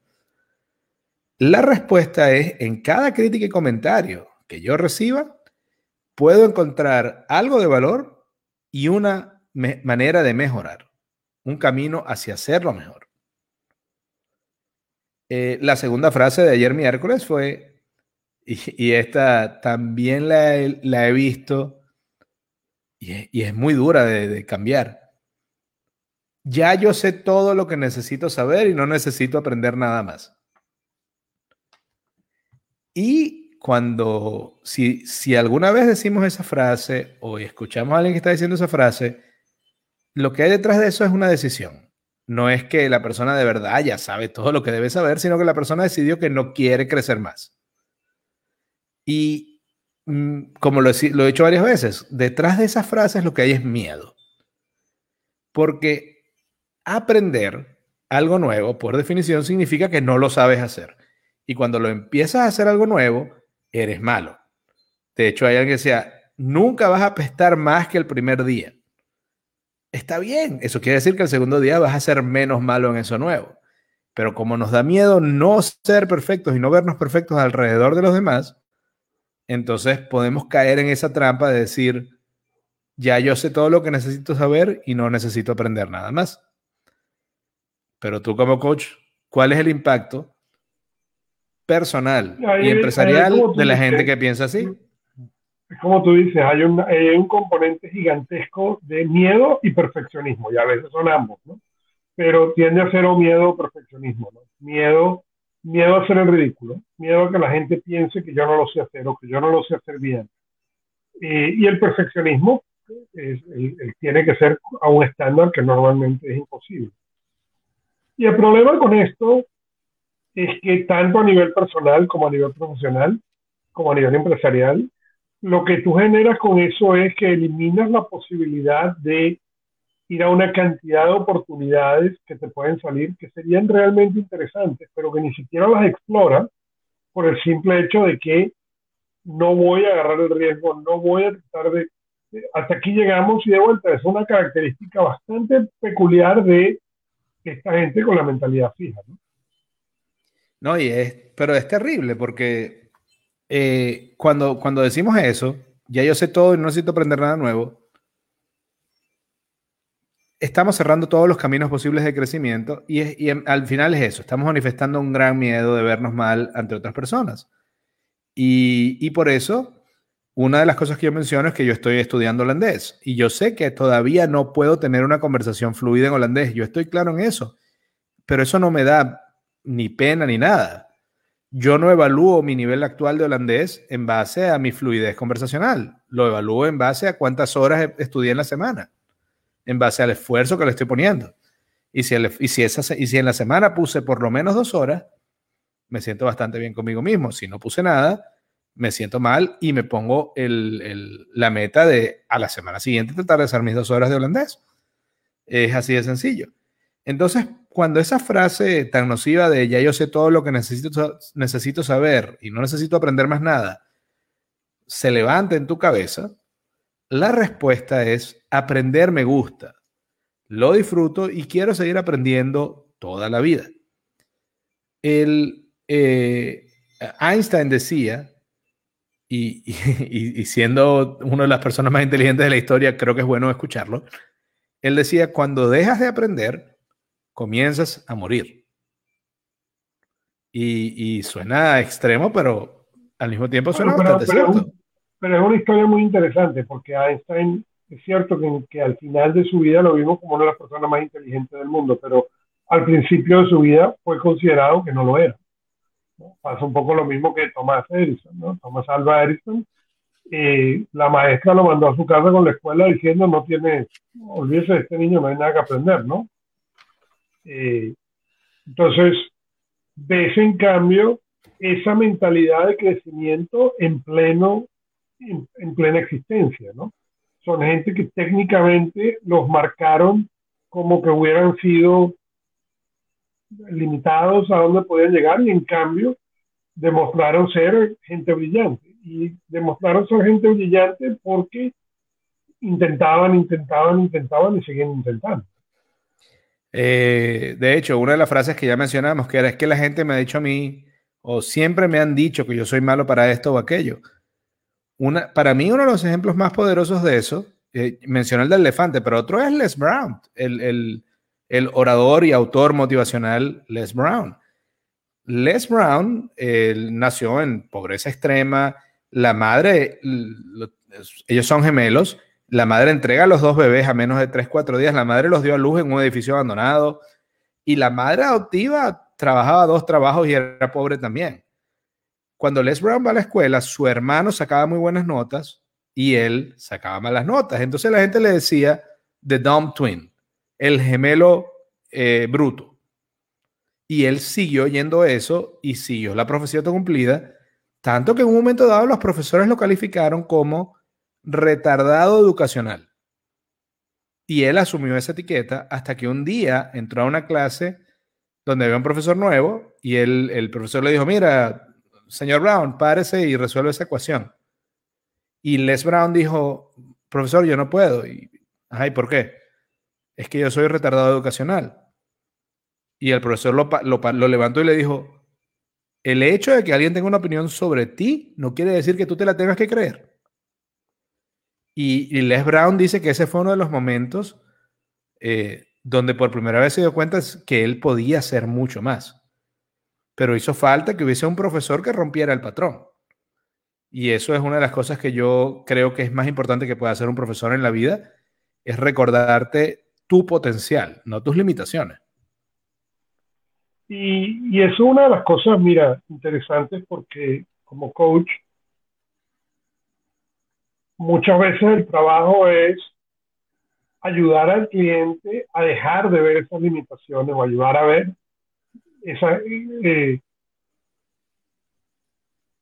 la respuesta es en cada crítica y comentario que yo reciba, puedo encontrar algo de valor y una manera de mejorar, un camino hacia hacerlo mejor. Eh, la segunda frase de ayer miércoles fue, y, esta también la he, visto y es, muy dura de, cambiar. Ya yo sé todo lo que necesito saber y no necesito aprender nada más. Y cuando, si, si alguna vez decimos esa frase o escuchamos a alguien que está diciendo esa frase, lo que hay detrás de eso es una decisión. No es que la persona de verdad ya sabe todo lo que debe saber, sino que la persona decidió que no quiere crecer más. Y como lo he, lo he dicho varias veces, detrás de esas frases lo que hay es miedo. Porque aprender algo nuevo, por definición, significa que no lo sabes hacer. Y cuando lo empiezas a hacer algo nuevo, eres malo. De hecho, hay alguien que decía, nunca vas a pestar más que el primer día. Está bien, eso quiere decir que el segundo día vas a ser menos malo en eso nuevo. Pero como nos da miedo no ser perfectos y no vernos perfectos alrededor de los demás, entonces podemos caer en esa trampa de decir, ya yo sé todo lo que necesito saber y no necesito aprender nada más. Pero tú como coach, ¿cuál es el impacto personal y empresarial de la gente que piensa así? Como tú dices, hay un, hay un componente gigantesco de miedo y perfeccionismo, y a veces son ambos, ¿no? Pero tiende a ser o miedo o perfeccionismo, ¿no? Miedo miedo a hacer el ridículo, miedo a que la gente piense que yo no lo sé hacer o que yo no lo sé hacer bien. y el perfeccionismo tiene que ser a un estándar que normalmente es imposible. Y el problema con esto es que tanto a nivel personal como a nivel profesional, como a nivel empresarial, lo que tú generas con eso es que eliminas la posibilidad de ir a una cantidad de oportunidades que te pueden salir que serían realmente interesantes, pero que ni siquiera las exploras por el simple hecho de que no voy a agarrar el riesgo, no voy a tratar de... Hasta aquí llegamos y de vuelta, es una característica bastante peculiar de esta gente con la mentalidad fija. No, no y es, pero es terrible porque eh, cuando, cuando decimos eso, ya yo sé todo y no necesito aprender nada nuevo, estamos cerrando todos los caminos posibles de crecimiento y, al final es eso, estamos manifestando un gran miedo de vernos mal ante otras personas. Y, por eso, una de las cosas que yo menciono es que yo estoy estudiando holandés y yo sé que todavía no puedo tener una conversación fluida en holandés, yo estoy claro en eso, pero eso no me da ni pena ni nada. Yo no evalúo mi nivel actual de holandés en base a mi fluidez conversacional, lo evalúo en base a cuántas horas estudié en la semana en base al esfuerzo que le estoy poniendo. Y si, y, si esa, y si en la semana puse por lo menos dos horas, me siento bastante bien conmigo mismo. Si no puse nada, me siento mal y me pongo el, la meta de a la semana siguiente tratar de hacer mis dos horas de holandés. Es así de sencillo. Entonces, cuando esa frase tan nociva de ya yo sé todo lo que necesito, necesito saber y no necesito aprender más nada, se levanta en tu cabeza, la respuesta es aprender me gusta, lo disfruto y quiero seguir aprendiendo toda la vida. El, eh, Einstein decía, y, siendo una de las personas más inteligentes de la historia, creo que es bueno escucharlo, él decía, cuando dejas de aprender, comienzas a morir. Y, suena extremo, pero al mismo tiempo suena bastante cierto pero es una historia muy interesante porque Einstein es cierto que, al final de su vida lo vimos como una de las personas más inteligentes del mundo, pero al principio de su vida fue considerado que no lo era. Pasa un poco lo mismo que Thomas Edison, ¿no? Thomas Alva Edison. La maestra lo mandó a su casa con la escuela diciendo no tiene, olvídese de este niño, no hay nada que aprender, ¿no? Eh, entonces, ves en cambio esa mentalidad de crecimiento en pleno, en, plena existencia, ¿no? Son gente que técnicamente los marcaron como que hubieran sido limitados a dónde podían llegar y en cambio demostraron ser gente brillante. Y demostraron ser gente brillante porque intentaban, intentaban, intentaban y siguen intentando. Eh, de hecho, una de las frases que ya mencionamos, que era es que la gente me ha dicho a mí, o siempre me han dicho que yo soy malo para esto o aquello. Para mí, uno de los ejemplos más poderosos de eso, eh, mencioné el del elefante, pero otro es Les Brown, el, el, el orador y autor motivacional Les Brown. Les Brown nació en pobreza extrema. La madre, ellos son gemelos. La madre entrega a los dos bebés a menos de 3, 4 días. La madre los dio a luz en un edificio abandonado. Y la madre adoptiva trabajaba dos trabajos y era pobre también. Cuando Les Brown va a la escuela, su hermano sacaba muy buenas notas y él sacaba malas notas. Entonces la gente le decía The Dumb Twin el gemelo eh, bruto. Y él siguió yendo eso y siguió la profecía cumplida, tanto que en un momento dado los profesores lo calificaron como retardado educacional. Y él asumió esa etiqueta hasta que un día entró a una clase donde había un profesor nuevo y él, el profesor le dijo, mira, señor Brown, párese y resuelve esa ecuación. Y Les Brown dijo, profesor, yo no puedo. Y, ¿por qué? es que yo soy retardado educacional. Y el profesor lo, lo, levantó y le dijo, el hecho de que alguien tenga una opinión sobre ti no quiere decir que tú te la tengas que creer. Y, Les Brown dice que ese fue uno de los momentos eh, donde por primera vez se dio cuenta que él podía hacer mucho más. Pero hizo falta que hubiese un profesor que rompiera el patrón. Y eso es una de las cosas que yo creo que es más importante que pueda hacer un profesor en la vida, es recordarte tu potencial, no tus limitaciones. Y, y eso es una de las cosas, mira, interesantes porque como coach, muchas veces el trabajo es ayudar al cliente a dejar de ver esas limitaciones o ayudar a ver esa... Eh,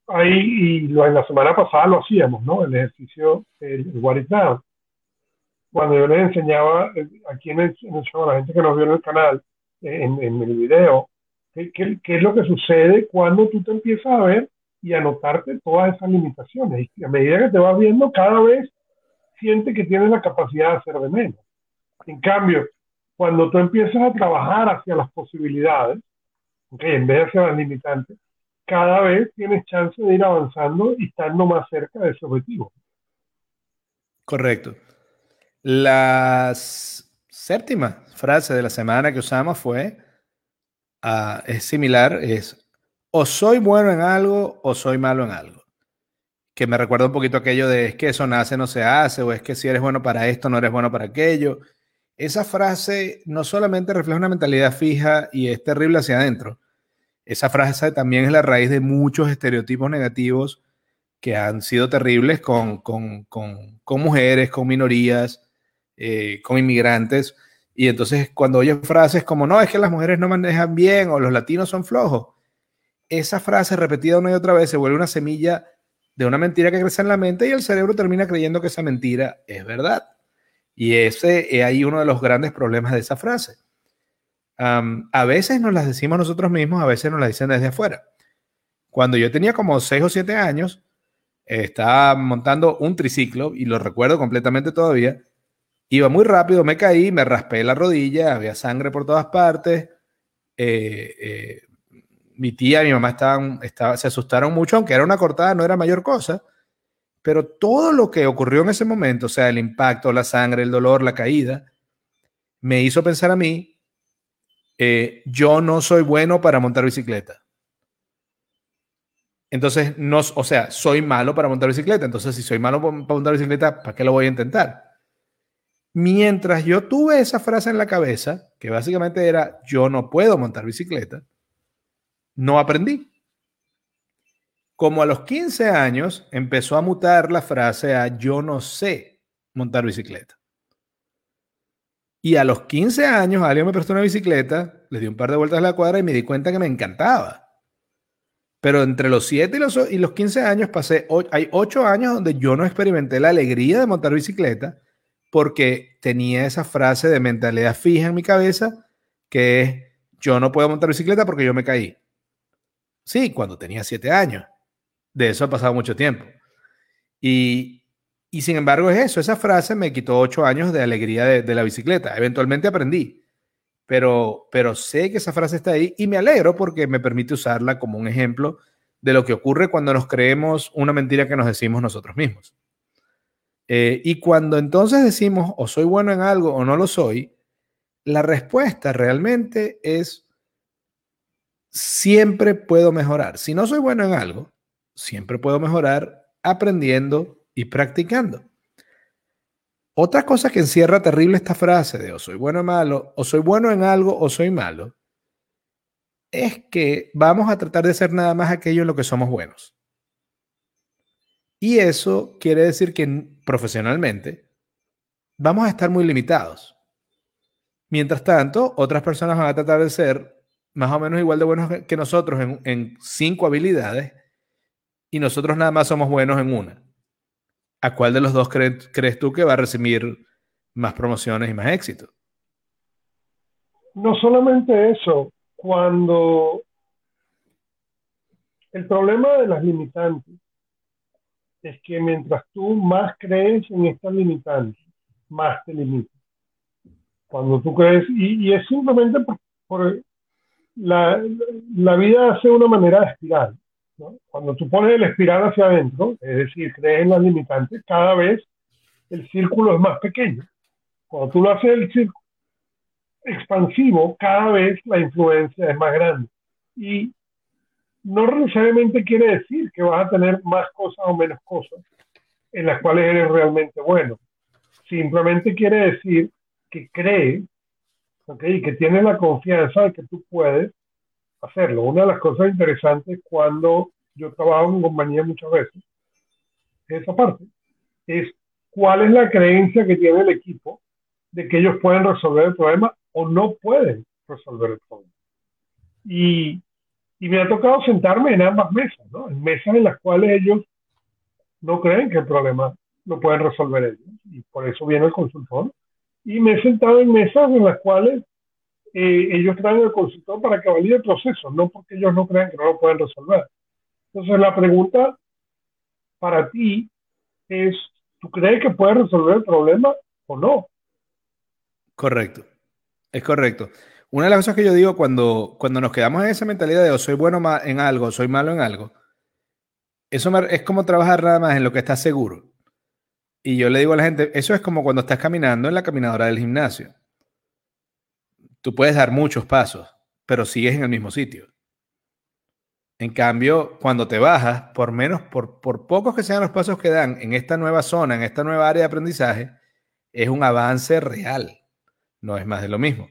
ahí, y lo, en la semana pasada lo hacíamos, ¿no? El ejercicio, el, el What Down cuando yo les enseñaba eh, aquí en el, show, a la gente que nos vio en el canal, eh, en, en el video, qué, es lo que sucede cuando tú te empiezas a ver y anotarte todas esas limitaciones. Y a medida que te vas viendo, cada vez siente que tienes la capacidad de hacer de menos. En cambio, cuando tú empiezas a trabajar hacia las posibilidades, en vez de hacia las limitantes, cada vez tienes chance de ir avanzando y estando más cerca de ese objetivo. Correcto. La séptima frase de la semana que usamos fue, ah, es similar, es, o soy bueno en algo o soy malo en algo. Que me recuerda un poquito aquello de, es que eso nace, no se hace, o es que si eres bueno para esto, no eres bueno para aquello. Esa frase no solamente refleja una mentalidad fija y es terrible hacia adentro, esa frase también es la raíz de muchos estereotipos negativos que han sido terribles con, con, con, con mujeres, con minorías, eh, con inmigrantes. Y entonces cuando oye frases como, no, es que las mujeres no manejan bien o los latinos son flojos, esa frase repetida una y otra vez se vuelve una semilla de una mentira que crece en la mente y el cerebro termina creyendo que esa mentira es verdad. Y ese es ahí uno de los grandes problemas de esa frase. a veces nos las decimos nosotros mismos, a veces nos las dicen desde afuera. Cuando yo tenía como 6 o 7 años, estaba montando un triciclo y lo recuerdo completamente todavía. Iba muy rápido, me caí, me raspé la rodilla, había sangre por todas partes. Eh, eh, mi tía y mi mamá estaban, se asustaron mucho, aunque era una cortada, no era mayor cosa. Pero todo lo que ocurrió en ese momento, o sea, el impacto, la sangre, el dolor, la caída, me hizo pensar a mí, eh, yo no soy bueno para montar bicicleta. Entonces, no, o sea, soy malo para montar bicicleta. Entonces, si soy malo para montar bicicleta, ¿para qué lo voy a intentar? Mientras yo tuve esa frase en la cabeza, que básicamente era yo no puedo montar bicicleta, no aprendí. Como a los 15 años empezó a mutar la frase a yo no sé montar bicicleta. Y a los 15 años alguien me prestó una bicicleta, le di un par de vueltas a la cuadra y me di cuenta que me encantaba. Pero entre los 7 y los, y los 15 años pasé, hay 8 años donde yo no experimenté la alegría de montar bicicleta porque tenía esa frase de mentalidad fija en mi cabeza que es yo no puedo montar bicicleta porque yo me caí. Sí, cuando tenía 7 años. De eso ha pasado mucho tiempo. Y, y sin embargo es eso, esa frase me quitó 8 años de alegría de, de la bicicleta. Eventualmente aprendí pero, pero sé que esa frase está ahí y me alegro porque me permite usarla como un ejemplo de lo que ocurre cuando nos creemos una mentira que nos decimos nosotros mismos. Eh, y cuando entonces decimos o soy bueno en algo o no lo soy, la respuesta realmente es siempre puedo mejorar. Si no soy bueno en algo, siempre puedo mejorar aprendiendo y practicando. Otra cosa que encierra terrible esta frase de o soy bueno o malo, o soy bueno en algo o soy malo, es que vamos a tratar de ser nada más aquello en lo que somos buenos. Y eso quiere decir que profesionalmente vamos a estar muy limitados. Mientras tanto, otras personas van a tratar de ser más o menos igual de buenos que nosotros en, en cinco habilidades y nosotros nada más somos buenos en una. ¿a cuál de los dos crees tú que va a recibir más promociones y más éxito? No solamente eso, cuando el problema de las limitantes es que mientras tú más crees en estas limitantes, más te limitas. Cuando tú crees, y, es simplemente por, la, la, vida hace una manera de espiral. Cuando tú pones el espiral hacia adentro, es decir, crees en las limitantes, cada vez el círculo es más pequeño. Cuando tú lo haces el círculo expansivo, cada vez la influencia es más grande. Y no necesariamente quiere decir que vas a tener más cosas o menos cosas en las cuales eres realmente bueno. Simplemente quiere decir que crees y que tienes la confianza de que tú puedes hacerlo. Una de las cosas interesantes cuando yo trabajo en compañía muchas veces, esa parte, es cuál es la creencia que tiene el equipo de que ellos pueden resolver el problema o no pueden resolver el problema. Y, y me ha tocado sentarme en ambas mesas, ¿no? En mesas en las cuales ellos no creen que el problema lo pueden resolver ellos. Y por eso viene el consultor. Y me he sentado en mesas en las cuales eh, ellos traen el consultor para que valide el proceso, no porque ellos no crean que no lo pueden resolver. Entonces la pregunta para ti es, ¿tú crees que puedes resolver el problema o no? Correcto, es correcto. Una de las cosas que yo digo cuando, cuando nos quedamos en esa mentalidad de o soy bueno en algo, soy malo en algo, eso es como trabajar nada más en lo que estás seguro. Y yo le digo a la gente, eso es como cuando estás caminando en la caminadora del gimnasio. Tú puedes dar muchos pasos, pero sigues en el mismo sitio. En cambio, cuando te bajas, por menos, por, por pocos que sean los pasos que dan en esta nueva zona, en esta nueva área de aprendizaje, es un avance real. No es más de lo mismo.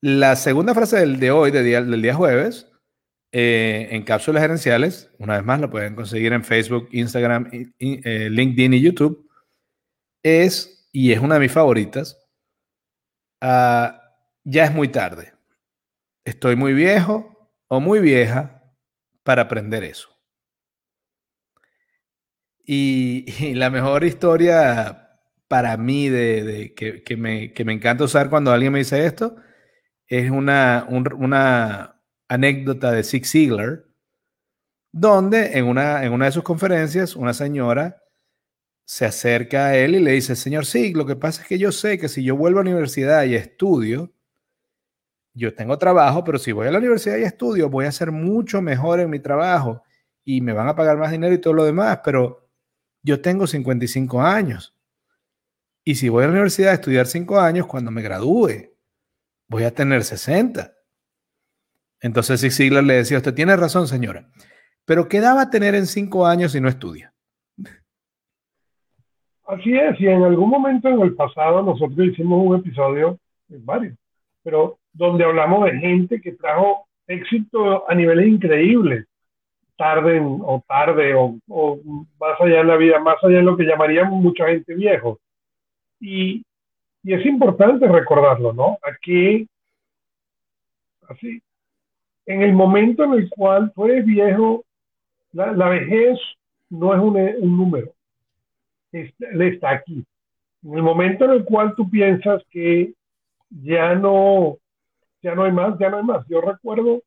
la segunda frase del de hoy, del día jueves, eh, en cápsulas gerenciales, una vez más lo pueden conseguir en Facebook, Instagram, eh, LinkedIn y YouTube, es, y es una de mis favoritas, Ah, ya es muy tarde. Estoy muy viejo o muy vieja para aprender eso. Y, la mejor historia para mí de, que, me, encanta usar cuando alguien me dice esto es una, una anécdota de Zig Ziglar, donde en una, en una de sus conferencias una señora se acerca a él y le dice, señor sí, lo que pasa es que yo sé que si yo vuelvo a la universidad y estudio, yo tengo trabajo, pero si voy a la universidad y estudio, voy a ser mucho mejor en mi trabajo y me van a pagar más dinero y todo lo demás, pero yo tengo 55 años. Y si voy a la universidad a estudiar 5 años, cuando me gradúe, voy a tener 60. Entonces Ziglar le decía, usted tiene razón, señora, pero ¿qué daba tener en 5 años si no estudia? Así es, y en algún momento en el pasado nosotros hicimos un episodio, varios, pero donde hablamos de gente que trajo éxito a niveles increíbles, tarde o tarde, o, más allá en la vida, más allá de lo que llamaríamos mucha gente viejo. Y, es importante recordarlo, ¿no? Aquí, así, en el momento en el cual tú eres viejo, la, vejez no es un número, él está aquí. En el momento en el cual tú piensas que ya no, ya no hay más, ya no hay más. Yo recuerdo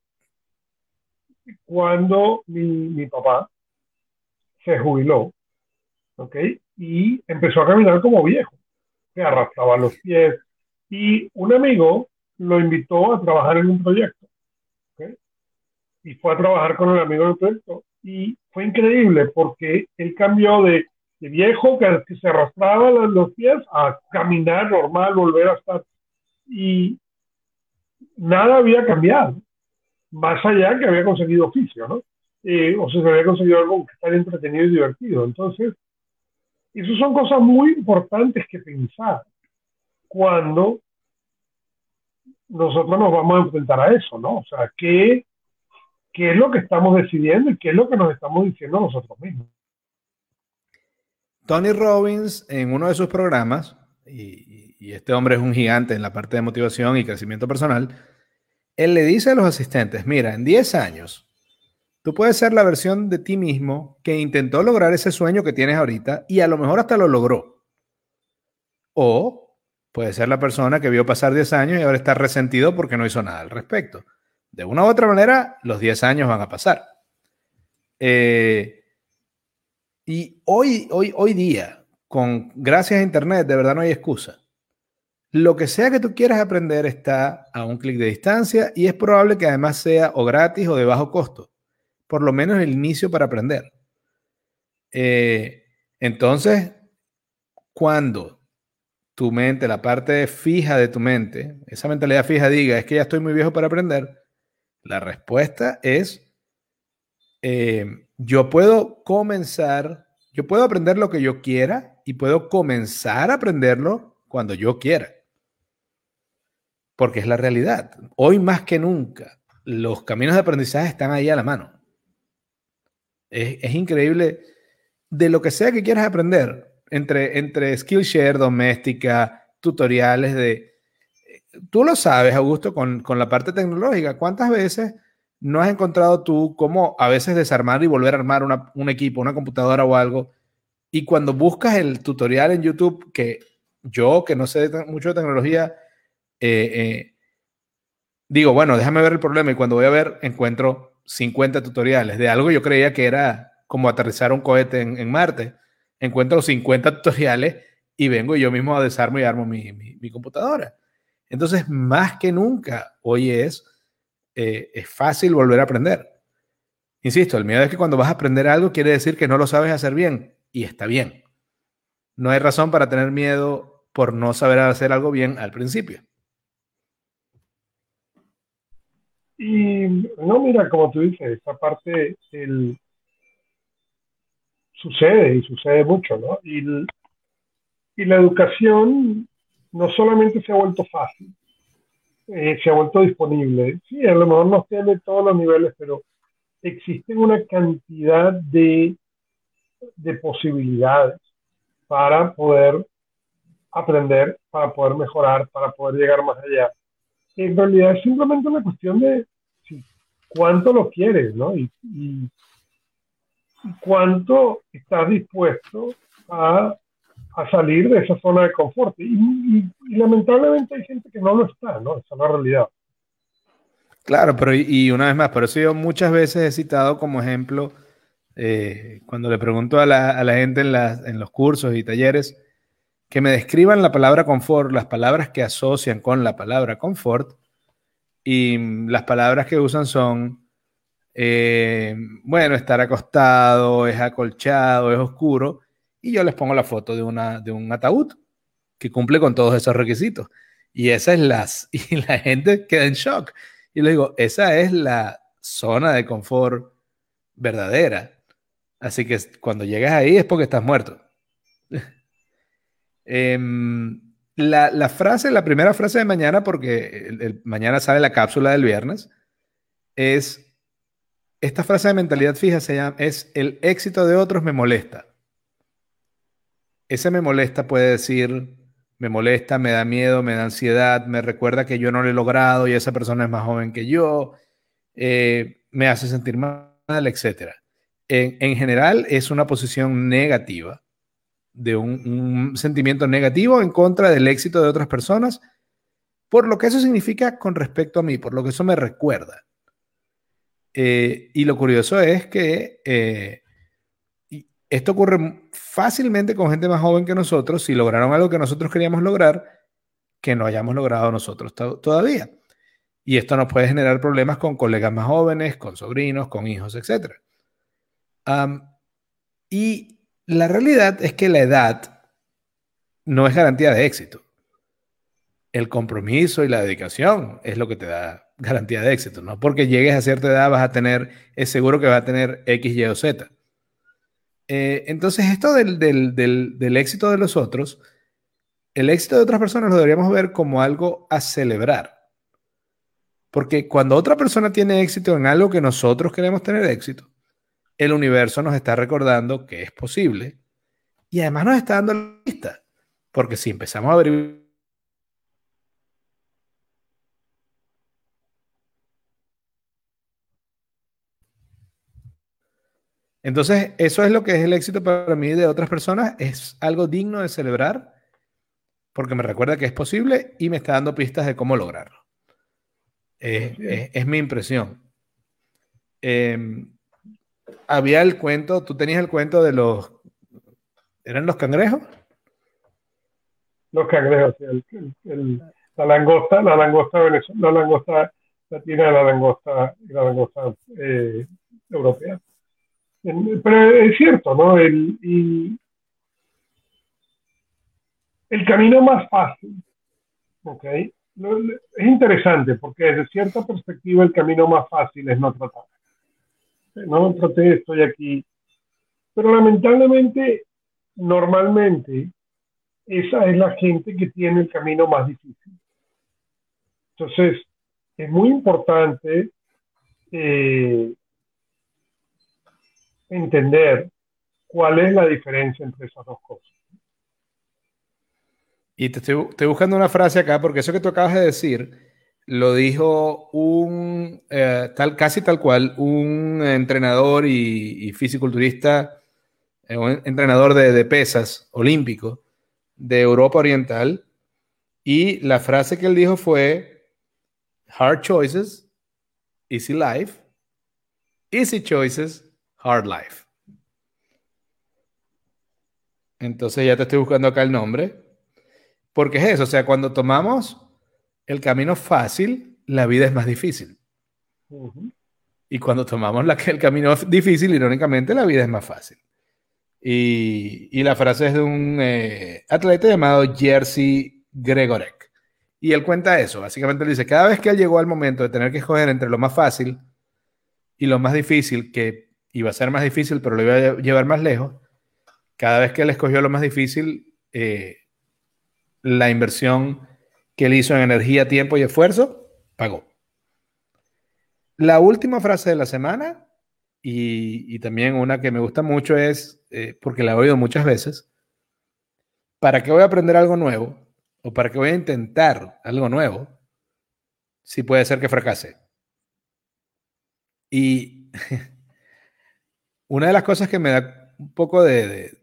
cuando mi, mi papá se jubiló, ¿ok? Y empezó a caminar como viejo, que arrastraba los pies. Y un amigo lo invitó a trabajar en un proyecto, ¿ok? Y fue a trabajar con el amigo del proyecto. Y fue increíble porque él cambió de, de viejo que, se arrastraba los pies a caminar normal, volver a estar. Y nada había cambiado más allá que había conseguido oficio, ¿no? Eh, o sea, se había conseguido algo que estar entretenido y divertido. Entonces, esas son cosas muy importantes que pensar cuando nosotros nos vamos a enfrentar a eso, ¿no? O sea, ¿qué, qué es lo que estamos decidiendo y qué es lo que nos estamos diciendo nosotros mismos? Tony Robbins, en uno de sus programas, y, este hombre es un gigante en la parte de motivación y crecimiento personal, él le dice a los asistentes, mira, en 10 años, tú puedes ser la versión de ti mismo que intentó lograr ese sueño que tienes ahorita y a lo mejor hasta lo logró. O puede ser la persona que vio pasar 10 años y ahora está resentido porque no hizo nada al respecto. De una u otra manera, los 10 años van a pasar. Eh, y hoy, hoy, hoy día, con gracias a Internet, de verdad no hay excusa. Lo que sea que tú quieras aprender está a un clic de distancia y es probable que además sea o gratis o de bajo costo, por lo menos el inicio para aprender. Eh, entonces, cuando tu mente, la parte fija de tu mente, esa mentalidad fija diga, es que ya estoy muy viejo para aprender, la respuesta es, eh, yo puedo comenzar, yo puedo aprender lo que yo quiera y puedo comenzar a aprenderlo cuando yo quiera porque es la realidad. Hoy más que nunca, los caminos de aprendizaje están ahí a la mano. Es, increíble de lo que sea que quieras aprender, entre, entre Skillshare, doméstica, tutoriales de... Tú lo sabes, Augusto, con, con la parte tecnológica. ¿Cuántas veces no has encontrado tú cómo a veces desarmar y volver a armar un equipo, una computadora o algo? Y cuando buscas el tutorial en YouTube, que yo, que no sé mucho de tecnología, eh, eh, digo, bueno, déjame ver el problema y cuando voy a ver encuentro 50 tutoriales de algo yo creía que era como aterrizar un cohete en, Marte. Encuentro 50 tutoriales y vengo yo mismo a desarmo y armo mi, computadora. Entonces, más que nunca, hoy es, eh, es fácil volver a aprender. Insisto, el miedo es que cuando vas a aprender algo quiere decir que no lo sabes hacer bien y está bien. No hay razón para tener miedo por no saber hacer algo bien al principio. Y no, mira, como tú dices, esta parte sucede y sucede mucho, ¿no? Y, y la educación no solamente se ha vuelto fácil, eh, se ha vuelto disponible. Sí, a lo mejor no tiene todos los niveles, pero existen una cantidad de, de posibilidades para poder aprender, para poder mejorar, para poder llegar más allá en realidad es simplemente una cuestión de cuánto lo quieres, ¿no? Y, cuánto estás dispuesto a, salir de esa zona de confort. Y, lamentablemente hay gente que no lo está, ¿no? Esa es la realidad. Claro, pero y, una vez más, por eso yo muchas veces he citado como ejemplo, eh, cuando le pregunto a la, gente en, en los cursos y talleres, que me describan la palabra confort, las palabras que asocian con la palabra confort, y las palabras que usan son, eh, bueno, estar acostado, es acolchado, es oscuro, y yo les pongo la foto de, una, de un ataúd que cumple con todos esos requisitos. Y esa es las, y la gente queda en shock. Y le digo, esa es la zona de confort verdadera. Así que cuando llegas ahí es porque estás muerto. Em, la, frase, la primera frase de mañana, porque mañana sale la cápsula del viernes, es, esta frase de mentalidad fija se llama, es el éxito de otros me molesta. Ese me molesta puede decir, me molesta, me da miedo, me da ansiedad, me recuerda que yo no lo he logrado y esa persona es más joven que yo, eh, me hace sentir mal, etc. En, general es una posición negativa, de un, sentimiento negativo en contra del éxito de otras personas, por lo que eso significa con respecto a mí, por lo que eso me recuerda. Eh, y lo curioso es que eh, esto ocurre fácilmente con gente más joven que nosotros, si lograron algo que nosotros queríamos lograr, que no hayamos logrado nosotros todavía. Y esto nos puede generar problemas con colegas más jóvenes, con sobrinos, con hijos, etc. y la realidad es que la edad no es garantía de éxito. El compromiso y la dedicación es lo que te da garantía de éxito. No porque llegues a cierta edad vas a tener, es seguro que vas a tener X, Y o Z. Eh, entonces, esto del, éxito de los otros, el éxito de otras personas lo deberíamos ver como algo a celebrar. Porque cuando otra persona tiene éxito en algo que nosotros queremos tener éxito, el universo nos está recordando que es posible y además nos está dando la lista. Porque si empezamos a abrir Entonces, eso es lo que es el éxito para mí de otras personas. Es algo digno de celebrar porque me recuerda que es posible y me está dando pistas de cómo lograrlo. es, mi impresión. Em, había el cuento, tú tenías el cuento de los... ¿Eran los cangrejos? Los cangrejos, la langosta, la langosta la langosta latina, la langosta, la langosta eh, europea. Pero es cierto, ¿no? El, el camino más fácil, ¿ok? Es interesante porque desde cierta perspectiva el camino más fácil es no tratar. No traté, estoy aquí. Pero lamentablemente, normalmente, esa es la gente que tiene el camino más difícil. Entonces, es muy importante eh, entender cuál es la diferencia entre esas dos cosas. Y te estoy, buscando una frase acá, porque eso que tú acabas de decir lo dijo un, eh, tal, casi tal cual, un entrenador y, fisiculturista, eh, un entrenador de pesas olímpico de Europa Oriental. Y la frase que él dijo fue, hard choices, easy life, easy choices, Hard Life. Entonces ya te estoy buscando acá el nombre. Porque es eso, o sea, cuando tomamos el camino fácil, la vida es más difícil. Y cuando tomamos la, el camino difícil, irónicamente, la vida es más fácil. Y, la frase es de un eh, atleta llamado Jersey Gregorek. Y él cuenta eso. Básicamente dice, cada vez que él llegó al momento de tener que escoger entre lo más fácil y lo más difícil, que iba a ser más difícil, pero lo iba a llevar más lejos. Cada vez que él escogió lo más difícil, eh, la inversión que él hizo en energía, tiempo y esfuerzo, pagó. La última frase de la semana, y, también una que me gusta mucho es, eh, porque la he oído muchas veces, ¿para qué voy a aprender algo nuevo? ¿O para qué voy a intentar algo nuevo? Si puede ser que fracase. Y Una de las cosas que me da un poco de,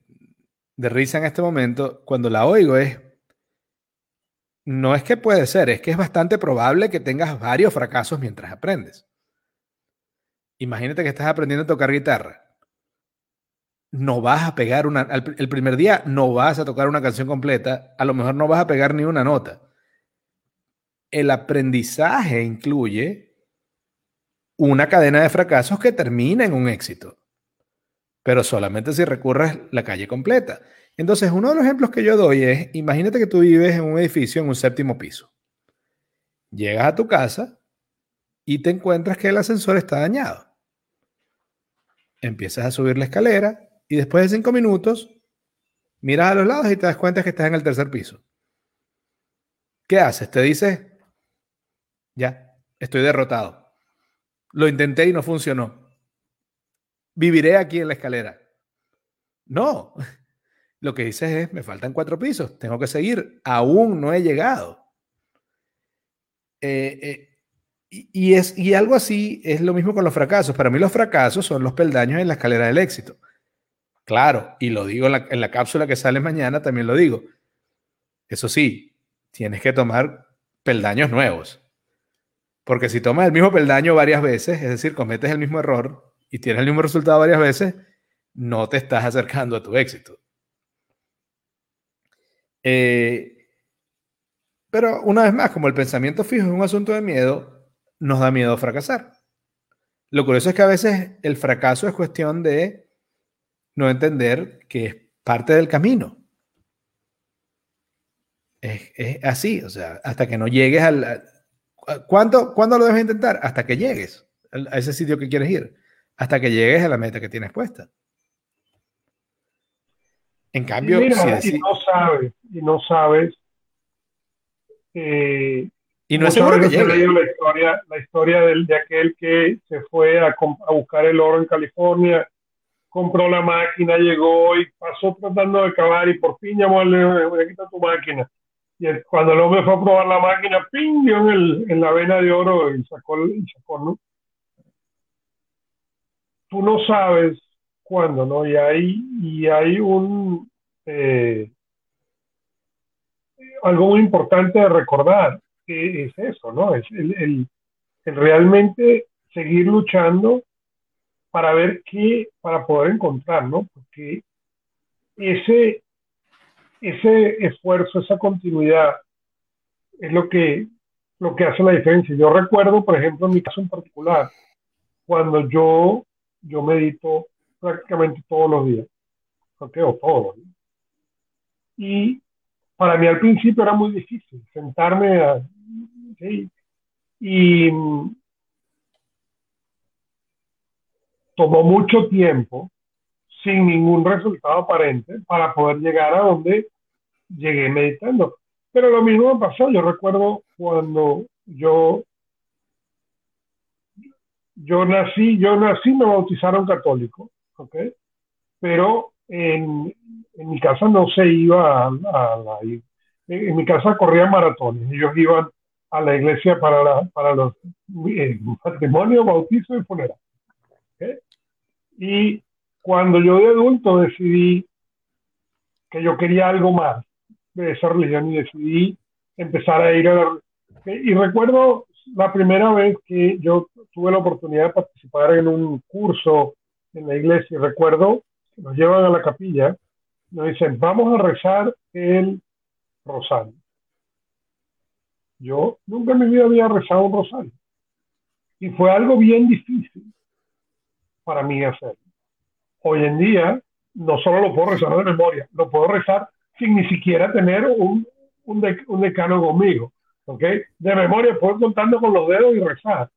risa en este momento, cuando la oigo, es, no es que puede ser, es que es bastante probable que tengas varios fracasos mientras aprendes. Imagínate que estás aprendiendo a tocar guitarra. No vas a pegar una, el primer día no vas a tocar una canción completa, a lo mejor no vas a pegar ni una nota. El aprendizaje incluye una cadena de fracasos que termina en un éxito pero solamente si recurres la calle completa. Entonces, uno de los ejemplos que yo doy es, imagínate que tú vives en un edificio en un séptimo piso. Llegas a tu casa y te encuentras que el ascensor está dañado. Empiezas a subir la escalera y después de cinco minutos miras a los lados y te das cuenta que estás en el tercer piso. ¿Qué haces? Te dices, ya, estoy derrotado. Lo intenté y no funcionó. Viviré aquí en la escalera. No, lo que dices es, me faltan cuatro pisos, tengo que seguir, aún no he llegado. Eh, eh, y, es, y algo así es lo mismo con los fracasos. Para mí los fracasos son los peldaños en la escalera del éxito. Claro, y lo digo en la, en la cápsula que sale mañana, también lo digo. Eso sí, tienes que tomar peldaños nuevos. Porque si tomas el mismo peldaño varias veces, es decir, cometes el mismo error y tienes el mismo resultado varias veces, no te estás acercando a tu éxito. Eh, pero una vez más, como el pensamiento fijo es un asunto de miedo, nos da miedo fracasar. Lo curioso es que a veces el fracaso es cuestión de no entender que es parte del camino. Es, así, o sea, hasta que no llegues al... ¿cuándo, ¿Cuándo lo debes intentar? Hasta que llegues a ese sitio que quieres ir, hasta que llegues a la meta que tienes puesta. En cambio, si y no sabes, y no sabes. Eh, y no es seguro que leído la historia, la historia del, de aquel que se fue a, a, buscar el oro en California, compró la máquina, llegó y pasó tratando de cavar y por fin llamó al le quita tu máquina. Y cuando el hombre fue a probar la máquina, ¡ping! dio en, el, en la vena de oro y sacó, y sacó ¿no? Tú no sabes cuándo, ¿no? Y hay, y hay un, eh, algo muy importante de recordar, es eso, ¿no? Es el, el, realmente seguir luchando para ver qué, para poder encontrar, ¿no? Porque ese, ese esfuerzo, esa continuidad es lo que, lo que hace la diferencia. Yo recuerdo, por ejemplo, en mi caso en particular, cuando yo, yo medito prácticamente todos los días, o todos los. Y para mí al principio era muy difícil sentarme a, y tomó mucho tiempo sin ningún resultado aparente para poder llegar a donde llegué meditando. Pero lo mismo me pasó, yo recuerdo cuando yo yo nací, yo nací, me bautizaron católico, ¿ok? Pero en, en mi casa no se iba a, la... En, mi casa corrían maratones, ellos iban a la iglesia para, la, para los eh, matrimonios, bautizos y funerales. ¿okay? Y cuando yo de adulto decidí que yo quería algo más de esa religión y decidí empezar a ir a la... Y recuerdo la primera vez que yo tuve la oportunidad de participar en un curso en la iglesia, recuerdo que nos llevan a la capilla, nos dicen, vamos a rezar el rosario. Yo nunca en mi vida había rezado rosario. Y fue algo bien difícil para mí hacerlo. Hoy en día, no solo lo puedo rezar de memoria, lo puedo rezar sin ni siquiera tener un, un, decano conmigo. ¿Ok? De memoria puedo contando con los dedos y rezar.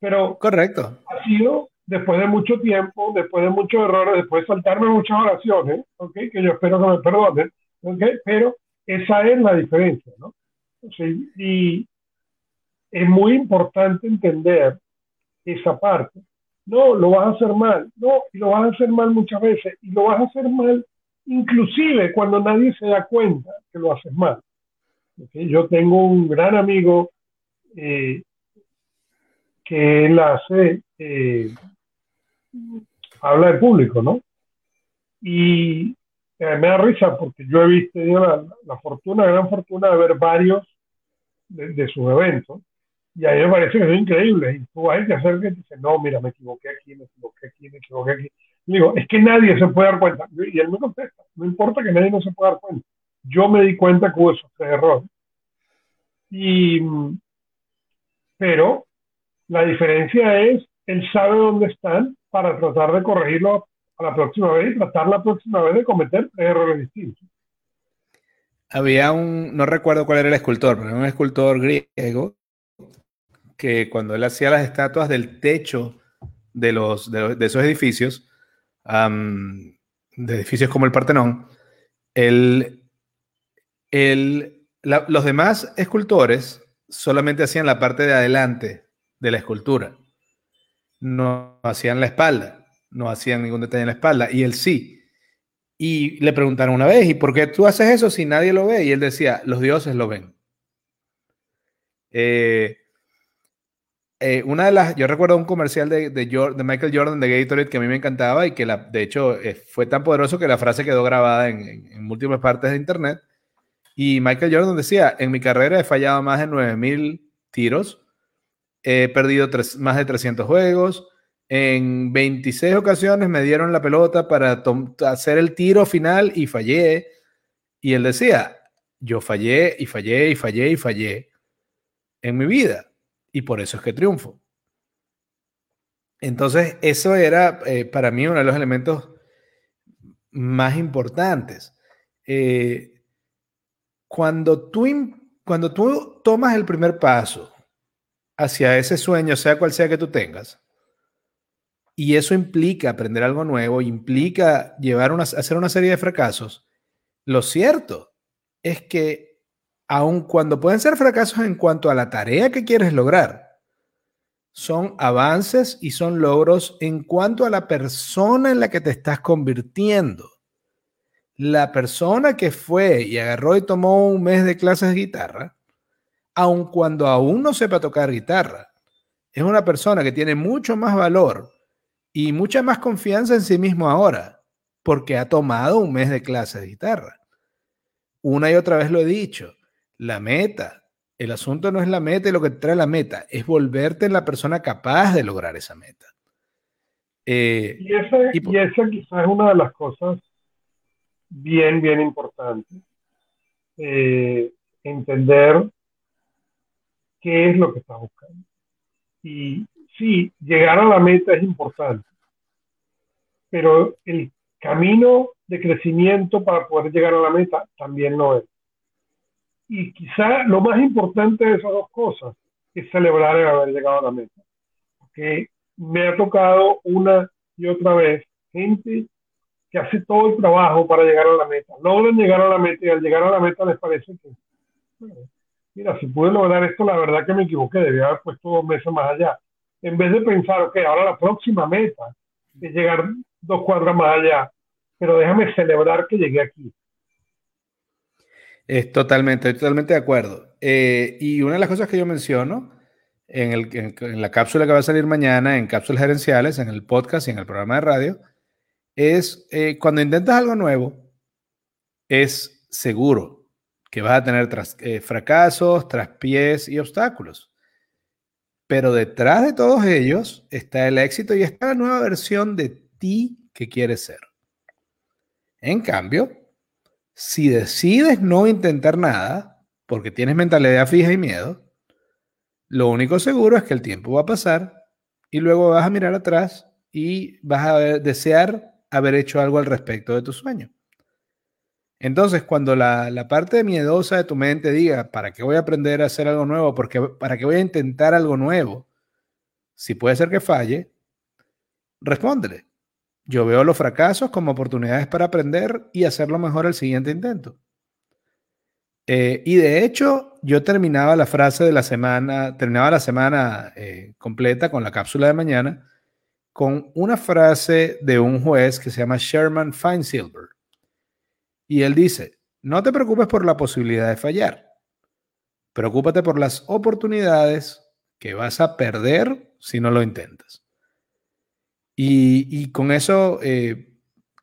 Pero Correcto. ha sido después de mucho tiempo, después de muchos errores, después de saltarme muchas oraciones, ¿ok? Que yo espero que me perdonen, ¿ok? Pero esa es la diferencia, ¿no? y es muy importante entender esa parte. No, lo vas a hacer mal, no, y lo vas a hacer mal muchas veces, y lo vas a hacer mal inclusive cuando nadie se da cuenta que lo haces mal. Yo tengo un gran amigo eh, que él hace, eh, habla de público, ¿no? Y me da risa porque yo he visto la, la fortuna, gran fortuna de ver varios de, sus eventos y a mí me parece que es increíble. Y tú hay que hacer que dices, no, mira, me equivoqué aquí, me equivoqué aquí, me equivoqué aquí. digo, es que nadie se puede dar cuenta. Y él me contesta, no importa que nadie no se pueda dar cuenta. Yo me di cuenta que hubo esos errores. Y, pero la diferencia es, él sabe dónde están para tratar de corregirlo a la próxima vez y tratar la próxima vez de cometer errores distintos. Había un, no recuerdo cuál era el escultor, pero era un escultor griego que cuando él hacía las estatuas del techo de, los, de, esos edificios, de edificios como el Partenón, el, los demás escultores solamente hacían la parte de adelante de la escultura. No hacían la espalda, no hacían ningún detalle en la espalda. Y él sí. Y le preguntaron una vez, ¿y por qué tú haces eso si nadie lo ve? Y él decía, los dioses lo ven. Eh, eh, una de las, yo recuerdo un comercial de, de, Michael Jordan de Gatorade que a mí me encantaba y que la, de hecho eh, fue tan poderoso que la frase quedó grabada en, múltiples partes de internet. Y Michael Jordan decía, en mi carrera he fallado más de 9000 tiros, he perdido más de 300 juegos, en 26 ocasiones me dieron la pelota para hacer el tiro final y fallé. Y él decía, yo fallé y fallé y fallé y fallé en mi vida y por eso es que triunfo. Entonces, eso era eh, para mí uno de los elementos más importantes. Eh, cuando, tú, cuando tú tomas el primer paso hacia ese sueño, sea cual sea que tú tengas, y eso implica aprender algo nuevo, implica llevar una, hacer una serie de fracasos, lo cierto es que aun cuando pueden ser fracasos en cuanto a la tarea que quieres lograr, son avances y son logros en cuanto a la persona en la que te estás convirtiendo. La persona que fue y agarró y tomó un mes de clases de guitarra, aun cuando aún no sepa tocar guitarra, es una persona que tiene mucho más valor y mucha más confianza en sí mismo ahora, porque ha tomado un mes de clases de guitarra. Una y otra vez lo he dicho, la meta. El asunto no es la meta y lo que trae la meta, es volverte en la persona capaz de lograr esa meta. Eh, y, esa, quizás es una de las cosas bien, bien importantes. Eh, entender qué es lo que estás buscando. Y sí, llegar a la meta es importante, pero el camino de crecimiento para poder llegar a la meta también no es. Y quizá lo más importante de esas dos cosas es celebrar el haber llegado a la meta. Porque me ha tocado una y otra vez gente que hace todo el trabajo para llegar a la meta. Logran llegar a la meta y al llegar a la meta les parece que, mira, si pude lograr esto, la verdad que me equivoqué, debía haber puesto dos meses más allá. En vez de pensar, ok, ahora la próxima meta es llegar dos cuadras más allá, pero déjame celebrar que llegué aquí. Es totalmente, totalmente de acuerdo. Eh, y una de las cosas que yo menciono en, el, en, la cápsula que va a salir mañana, en cápsulas gerenciales, en el podcast y en el programa de radio, es eh, cuando intentas algo nuevo, es seguro que vas a tener eh, fracasos, traspiés y obstáculos. Pero detrás de todos ellos está el éxito y está la nueva versión de ti que quieres ser. En cambio, si decides no intentar nada, porque tienes mentalidad fija y miedo, lo único seguro es que el tiempo va a pasar y luego vas a mirar atrás y vas a desear haber hecho algo al respecto de tu sueño. Entonces, cuando la, parte miedosa de tu mente diga, ¿para qué voy a aprender a hacer algo nuevo? Porque, ¿Para qué voy a intentar algo nuevo? Si puede ser que falle, respóndele. Yo veo los fracasos como oportunidades para aprender y hacerlo mejor el siguiente intento. Eh, y de hecho, yo terminaba la frase de la semana, terminaba la semana eh, completa con la cápsula de mañana con una frase de un juez que se llama Sherman Feinsilver. Y él dice, no te preocupes por la posibilidad de fallar, preocúpate por las oportunidades que vas a perder si no lo intentas. Y, con eso eh,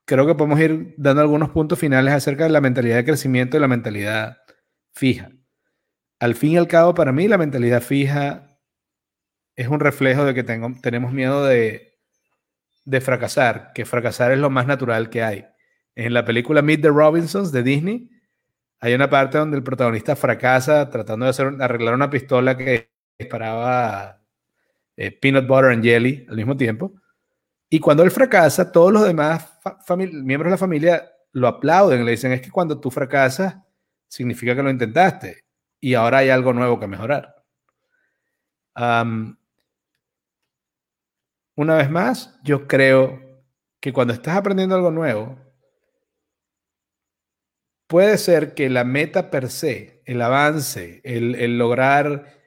creo que podemos ir dando algunos puntos finales acerca de la mentalidad de crecimiento y la mentalidad fija. Al fin y al cabo, para mí la mentalidad fija es un reflejo de que tengo, tenemos miedo de, de fracasar, que fracasar es lo más natural que hay. En la película Meet the Robinsons de Disney, hay una parte donde el protagonista fracasa tratando de hacer, arreglar una pistola que disparaba eh, peanut butter and jelly al mismo tiempo. Y cuando él fracasa, todos los demás miembros de la familia lo aplauden, le dicen, es que cuando tú fracasas, significa que lo intentaste y ahora hay algo nuevo que mejorar. Una vez más, yo creo que cuando estás aprendiendo algo nuevo, puede ser que la meta per se, el avance, el, lograr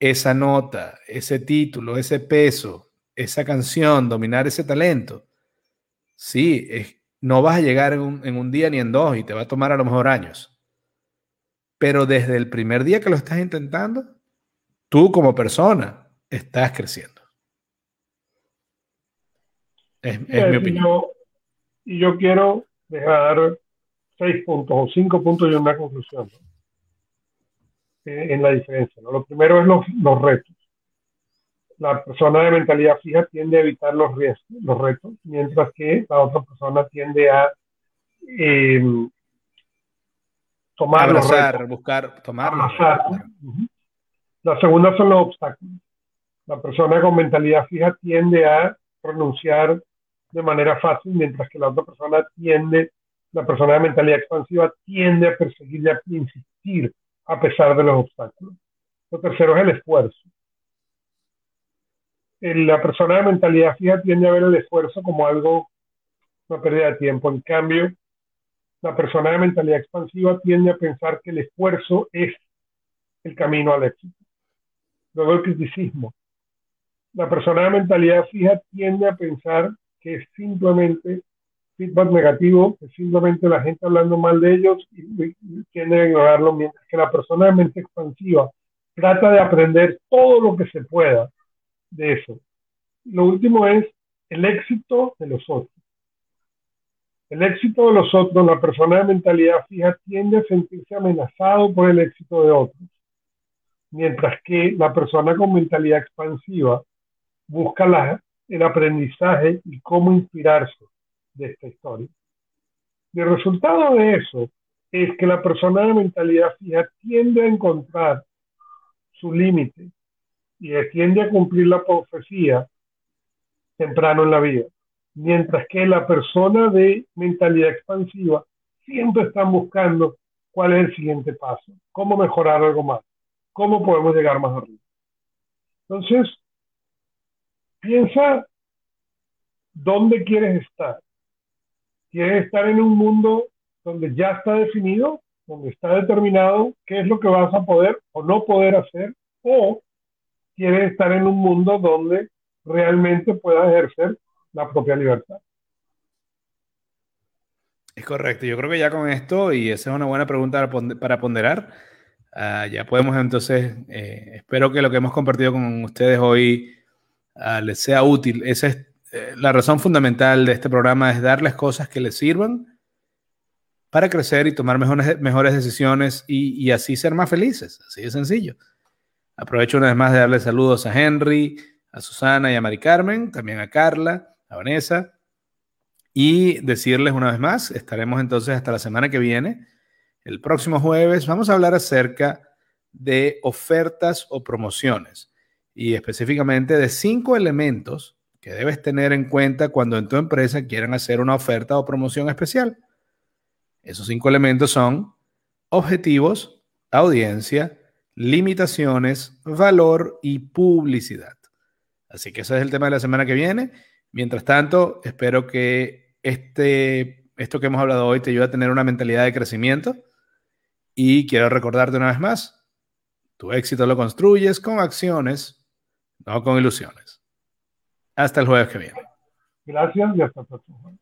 esa nota, ese título, ese peso, esa canción, dominar ese talento, sí, no vas a llegar en un, en un, día ni en dos y te va a tomar a lo mejor años. Pero desde el primer día que lo estás intentando, tú como persona estás creciendo. Es, mi opinión. y yo quiero dejar seis puntos o cinco puntos y una conclusión eh, en la diferencia. Lo primero es los, los, retos. La persona de mentalidad fija tiende a evitar los riesgos, los retos, mientras que la otra persona tiende a eh, tomar los retos. buscar, tomarlos. La segunda son los obstáculos. La persona con mentalidad fija tiende a pronunciar de manera fácil, mientras que la otra persona tiende, la persona de mentalidad expansiva tiende a perseguir y a insistir a pesar de los obstáculos. Lo tercero es el esfuerzo. La persona de mentalidad fija tiende a ver el esfuerzo como algo, una pérdida de tiempo. En cambio, la persona de mentalidad expansiva tiende a pensar que el esfuerzo es el camino al éxito. Luego el criticismo. La persona de mentalidad fija tiende a pensar que es simplemente feedback negativo, que simplemente la gente hablando mal de ellos y, tiende a ignorarlo, mientras que la persona de mente expansiva trata de aprender todo lo que se pueda de eso. Lo último es el éxito de los otros. El éxito de los otros, la persona de mentalidad fija tiende a sentirse amenazado por el éxito de otros, mientras que la persona con mentalidad expansiva busca la, el aprendizaje y cómo inspirarse de esta historia. El resultado de eso es que la persona de mentalidad fija tiende a encontrar su límite y tiende a cumplir la profecía temprano en la vida. Mientras que la persona de mentalidad expansiva siempre está buscando cuál es el siguiente paso, cómo mejorar algo más, cómo podemos llegar más arriba. Entonces, Piensa dónde quieres estar. ¿Quieres estar en un mundo donde ya está definido, donde está determinado qué es lo que vas a poder o no poder hacer? ¿O quieres estar en un mundo donde realmente puedas ejercer la propia libertad? Es correcto. Yo creo que ya con esto, y esa es una buena pregunta para ponderar, ah, ya podemos entonces, eh, espero que lo que hemos compartido con ustedes hoy Ah, les sea útil. Esa es eh, la razón fundamental de este programa, es darles cosas que les sirvan para crecer y tomar mejores, mejores decisiones y, así ser más felices. Así de sencillo. Aprovecho una vez más de darles saludos a Henry, a Susana y a Mari Carmen, también a Carla, a Vanessa. Y decirles una vez más, estaremos entonces hasta la semana que viene. El próximo jueves vamos a hablar acerca de ofertas o promociones y específicamente de cinco elementos que debes tener en cuenta cuando en tu empresa quieran hacer una oferta o promoción especial. Esos cinco elementos son objetivos, audiencia, limitaciones, valor y publicidad. Así que ese es el tema de la semana que viene. Mientras tanto, espero que este, esto que hemos hablado hoy te ayude a tener una mentalidad de crecimiento. Y quiero recordarte una vez más, tu éxito lo construyes con acciones no con ilusiones. Hasta el jueves que viene. Gracias y hasta el próximo